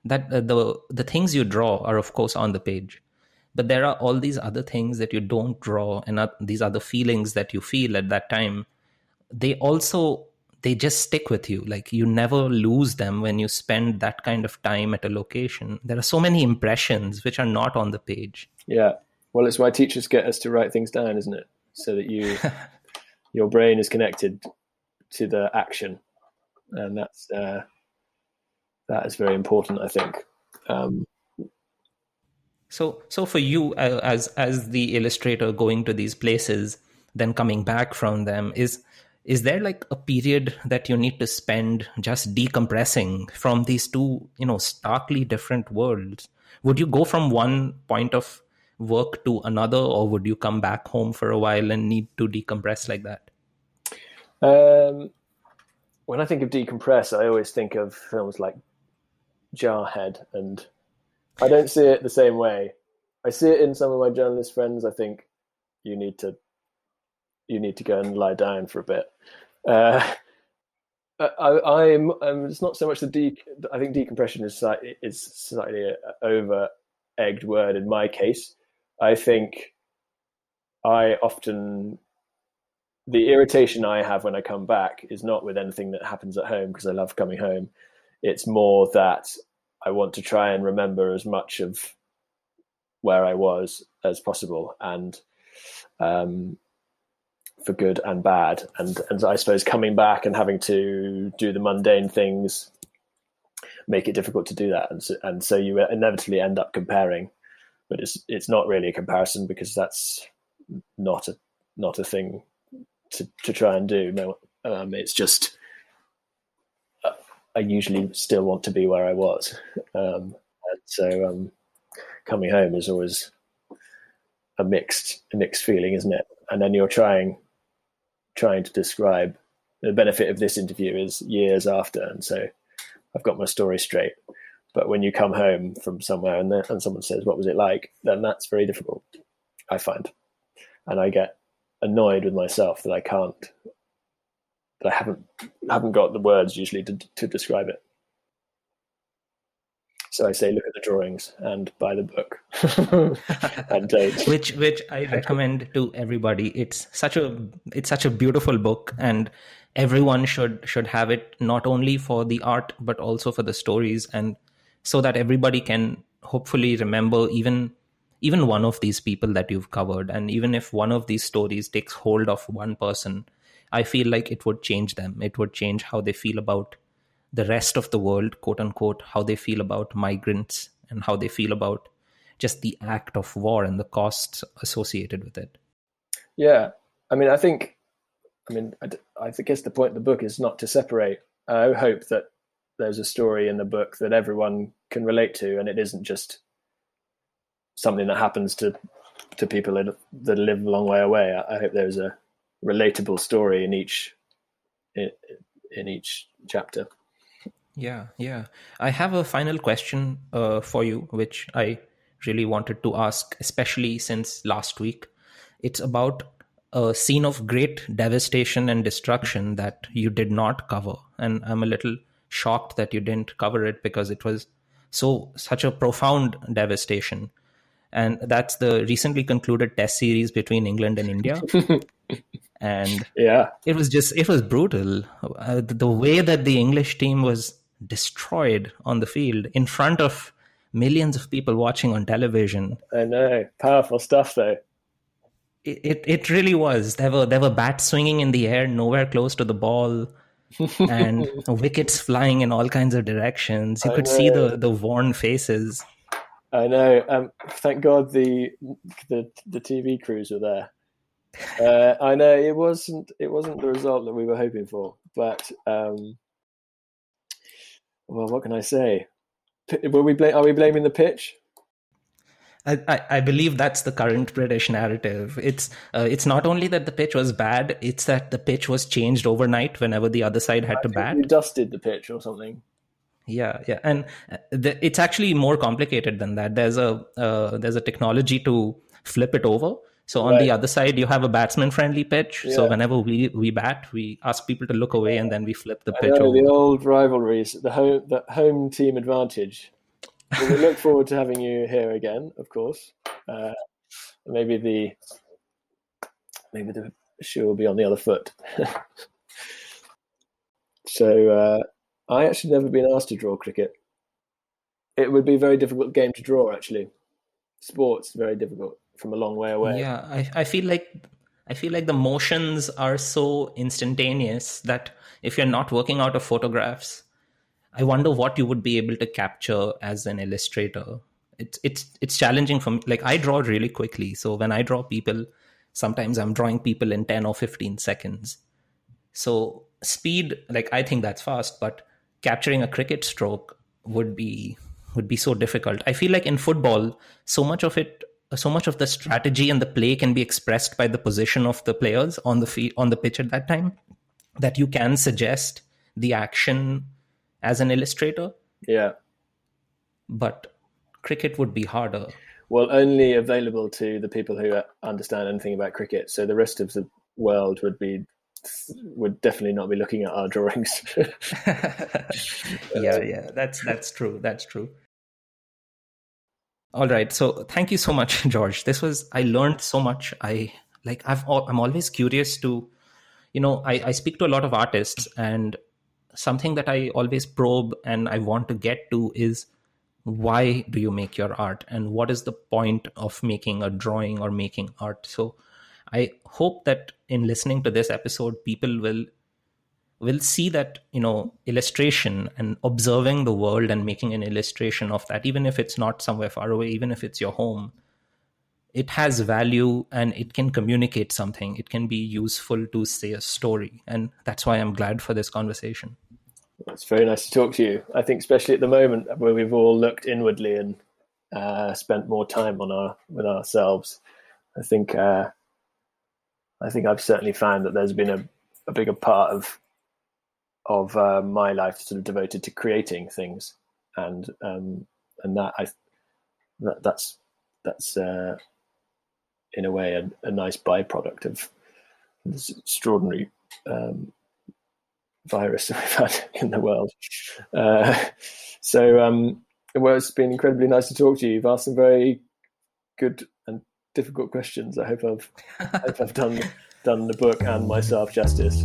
that uh, the the things you draw are of course on the page, but there are all these other things that you don't draw, and these other feelings that you feel at that time. They also they just stick with you. Like you never lose them when you spend that kind of time at a location. There are so many impressions which are not on the page. Yeah, well, it's why teachers get us to write things down, isn't it? So that you your brain is connected to the action, and that's uh, that is very important. I think. Um, so, so for you uh, as as the illustrator going to these places, then coming back from them, is is there like a period that you need to spend just decompressing from these two, you know, starkly different worlds? Would you go from one point of work to another, or would you come back home for a while and need to decompress like that? Um, when I think of decompress, I always think of films like Jarhead, and I don't see it the same way. I see it in some of my journalist friends. I think you need to you need to go and lie down for a bit. Uh, I, am it's not so much the de. I think decompression is slightly, is slightly an over egged word in my case. I think I often the irritation I have when I come back is not with anything that happens at home because I love coming home. It's more that I want to try and remember as much of where I was as possible, and um, for good and bad. And and I suppose coming back and having to do the mundane things make it difficult to do that, and so, and so you inevitably end up comparing but it's it's not really a comparison because that's not a not a thing to, to try and do. No, um, it's just I usually still want to be where I was, um, and so um, coming home is always a mixed a mixed feeling, isn't it? And then you're trying trying to describe the benefit of this interview is years after, and so I've got my story straight. But when you come home from somewhere and, and someone says, "What was it like?" then that's very difficult. I find, and I get annoyed with myself that I can't, that I haven't haven't got the words usually to to describe it. So I say, look at the drawings and buy the book, and. Which which I recommend to everybody. It's such a it's such a beautiful book, and everyone should should have it not only for the art but also for the stories and so that everybody can hopefully remember even even one of these people that you've covered and even if one of these stories takes hold of one person i feel like it would change them it would change how they feel about the rest of the world quote unquote how they feel about migrants and how they feel about just the act of war and the costs associated with it yeah i mean i think i mean i, I guess the point of the book is not to separate i hope that there's a story in the book that everyone can relate to, and it isn't just something that happens to to people that, live a long way away. I, I hope there's a relatable story in each in, in each chapter. Yeah, yeah. I have a final question uh, for you, which I really wanted to ask, especially since last week. It's about a scene of great devastation and destruction that you did not cover, and I'm a little shocked that you didn't cover it because it was so such a profound devastation and that's the recently concluded test series between england and india and yeah, it was just it was brutal. Uh, the, the way that the English team was destroyed on the field in front of millions of people watching on television. I know, powerful stuff though. It, it, it really was. There were there were bats swinging in the air, nowhere close to the ball, and wickets flying in all kinds of directions. You I could see the the worn faces. I know. Um, thank God the the the TV crews were there. Uh, I know it wasn't it wasn't the result that we were hoping for, but um, well, what can I say? P- Were we bla- are we blaming the pitch? I, I, I believe that's the current British narrative. It's uh, it's not only that the pitch was bad; it's that the pitch was changed overnight whenever the other side had to bat. We dusted the pitch or something. Yeah, yeah, and uh, the, it's actually more complicated than that. There's a uh, there's a technology to flip it over. So on the other side, you have a batsman-friendly pitch. So whenever we we bat, we ask people to look away, and then we flip the I pitch know over. the old rivalries, the home the home team advantage. Well, we look forward to having you here again, of course. Uh, maybe the maybe the shoe will be on the other foot. so uh, I actually never been asked to draw cricket. It would be a very difficult game to draw. Actually, sports very difficult from a long way away. Yeah, I, I feel like I feel like the motions are so instantaneous that if you're not working out of photographs, I wonder what you would be able to capture as an illustrator. It's it's it's challenging for me. Like I draw really quickly, so when I draw people, sometimes I'm drawing people in ten or fifteen seconds. So speed, like I think that's fast, but capturing a cricket stroke would be would be so difficult. I feel like in football, so much of it, so much of the strategy and the play can be expressed by the position of the players on the on the pitch at that time, that you can suggest the action as an illustrator. yeah. But cricket would be harder. Well, only available to the people who understand anything about cricket. So the rest of the world would be would definitely not be looking at our drawings. yeah, yeah, that's that's true. That's true. All right. So thank you so much, George. This was I learned so much. I like, I've, I'm always curious to, you know, I, I speak to a lot of artists and something that I always probe and I want to get to is why do you make your art and what is the point of making a drawing or making art? So I hope that in listening to this episode, people will will see that you know illustration and observing the world and making an illustration of that even if it's not somewhere far away even if it's your home it has value and it can communicate something it can be useful to say a story and that's why i'm glad for this conversation it's very nice to talk to you. I think, especially at the moment where we've all looked inwardly and uh, spent more time on our with ourselves. I think uh, I think I've certainly found that there's been a, a bigger part of of uh, my life sort of devoted to creating things, and um, and that I that, that's that's uh, in a way a, a nice byproduct of this extraordinary um, virus that we've had in the world. Uh, so um, it's been incredibly nice to talk to you. You've asked some very good and difficult questions. I hope I've I hope I've done done the book and myself justice.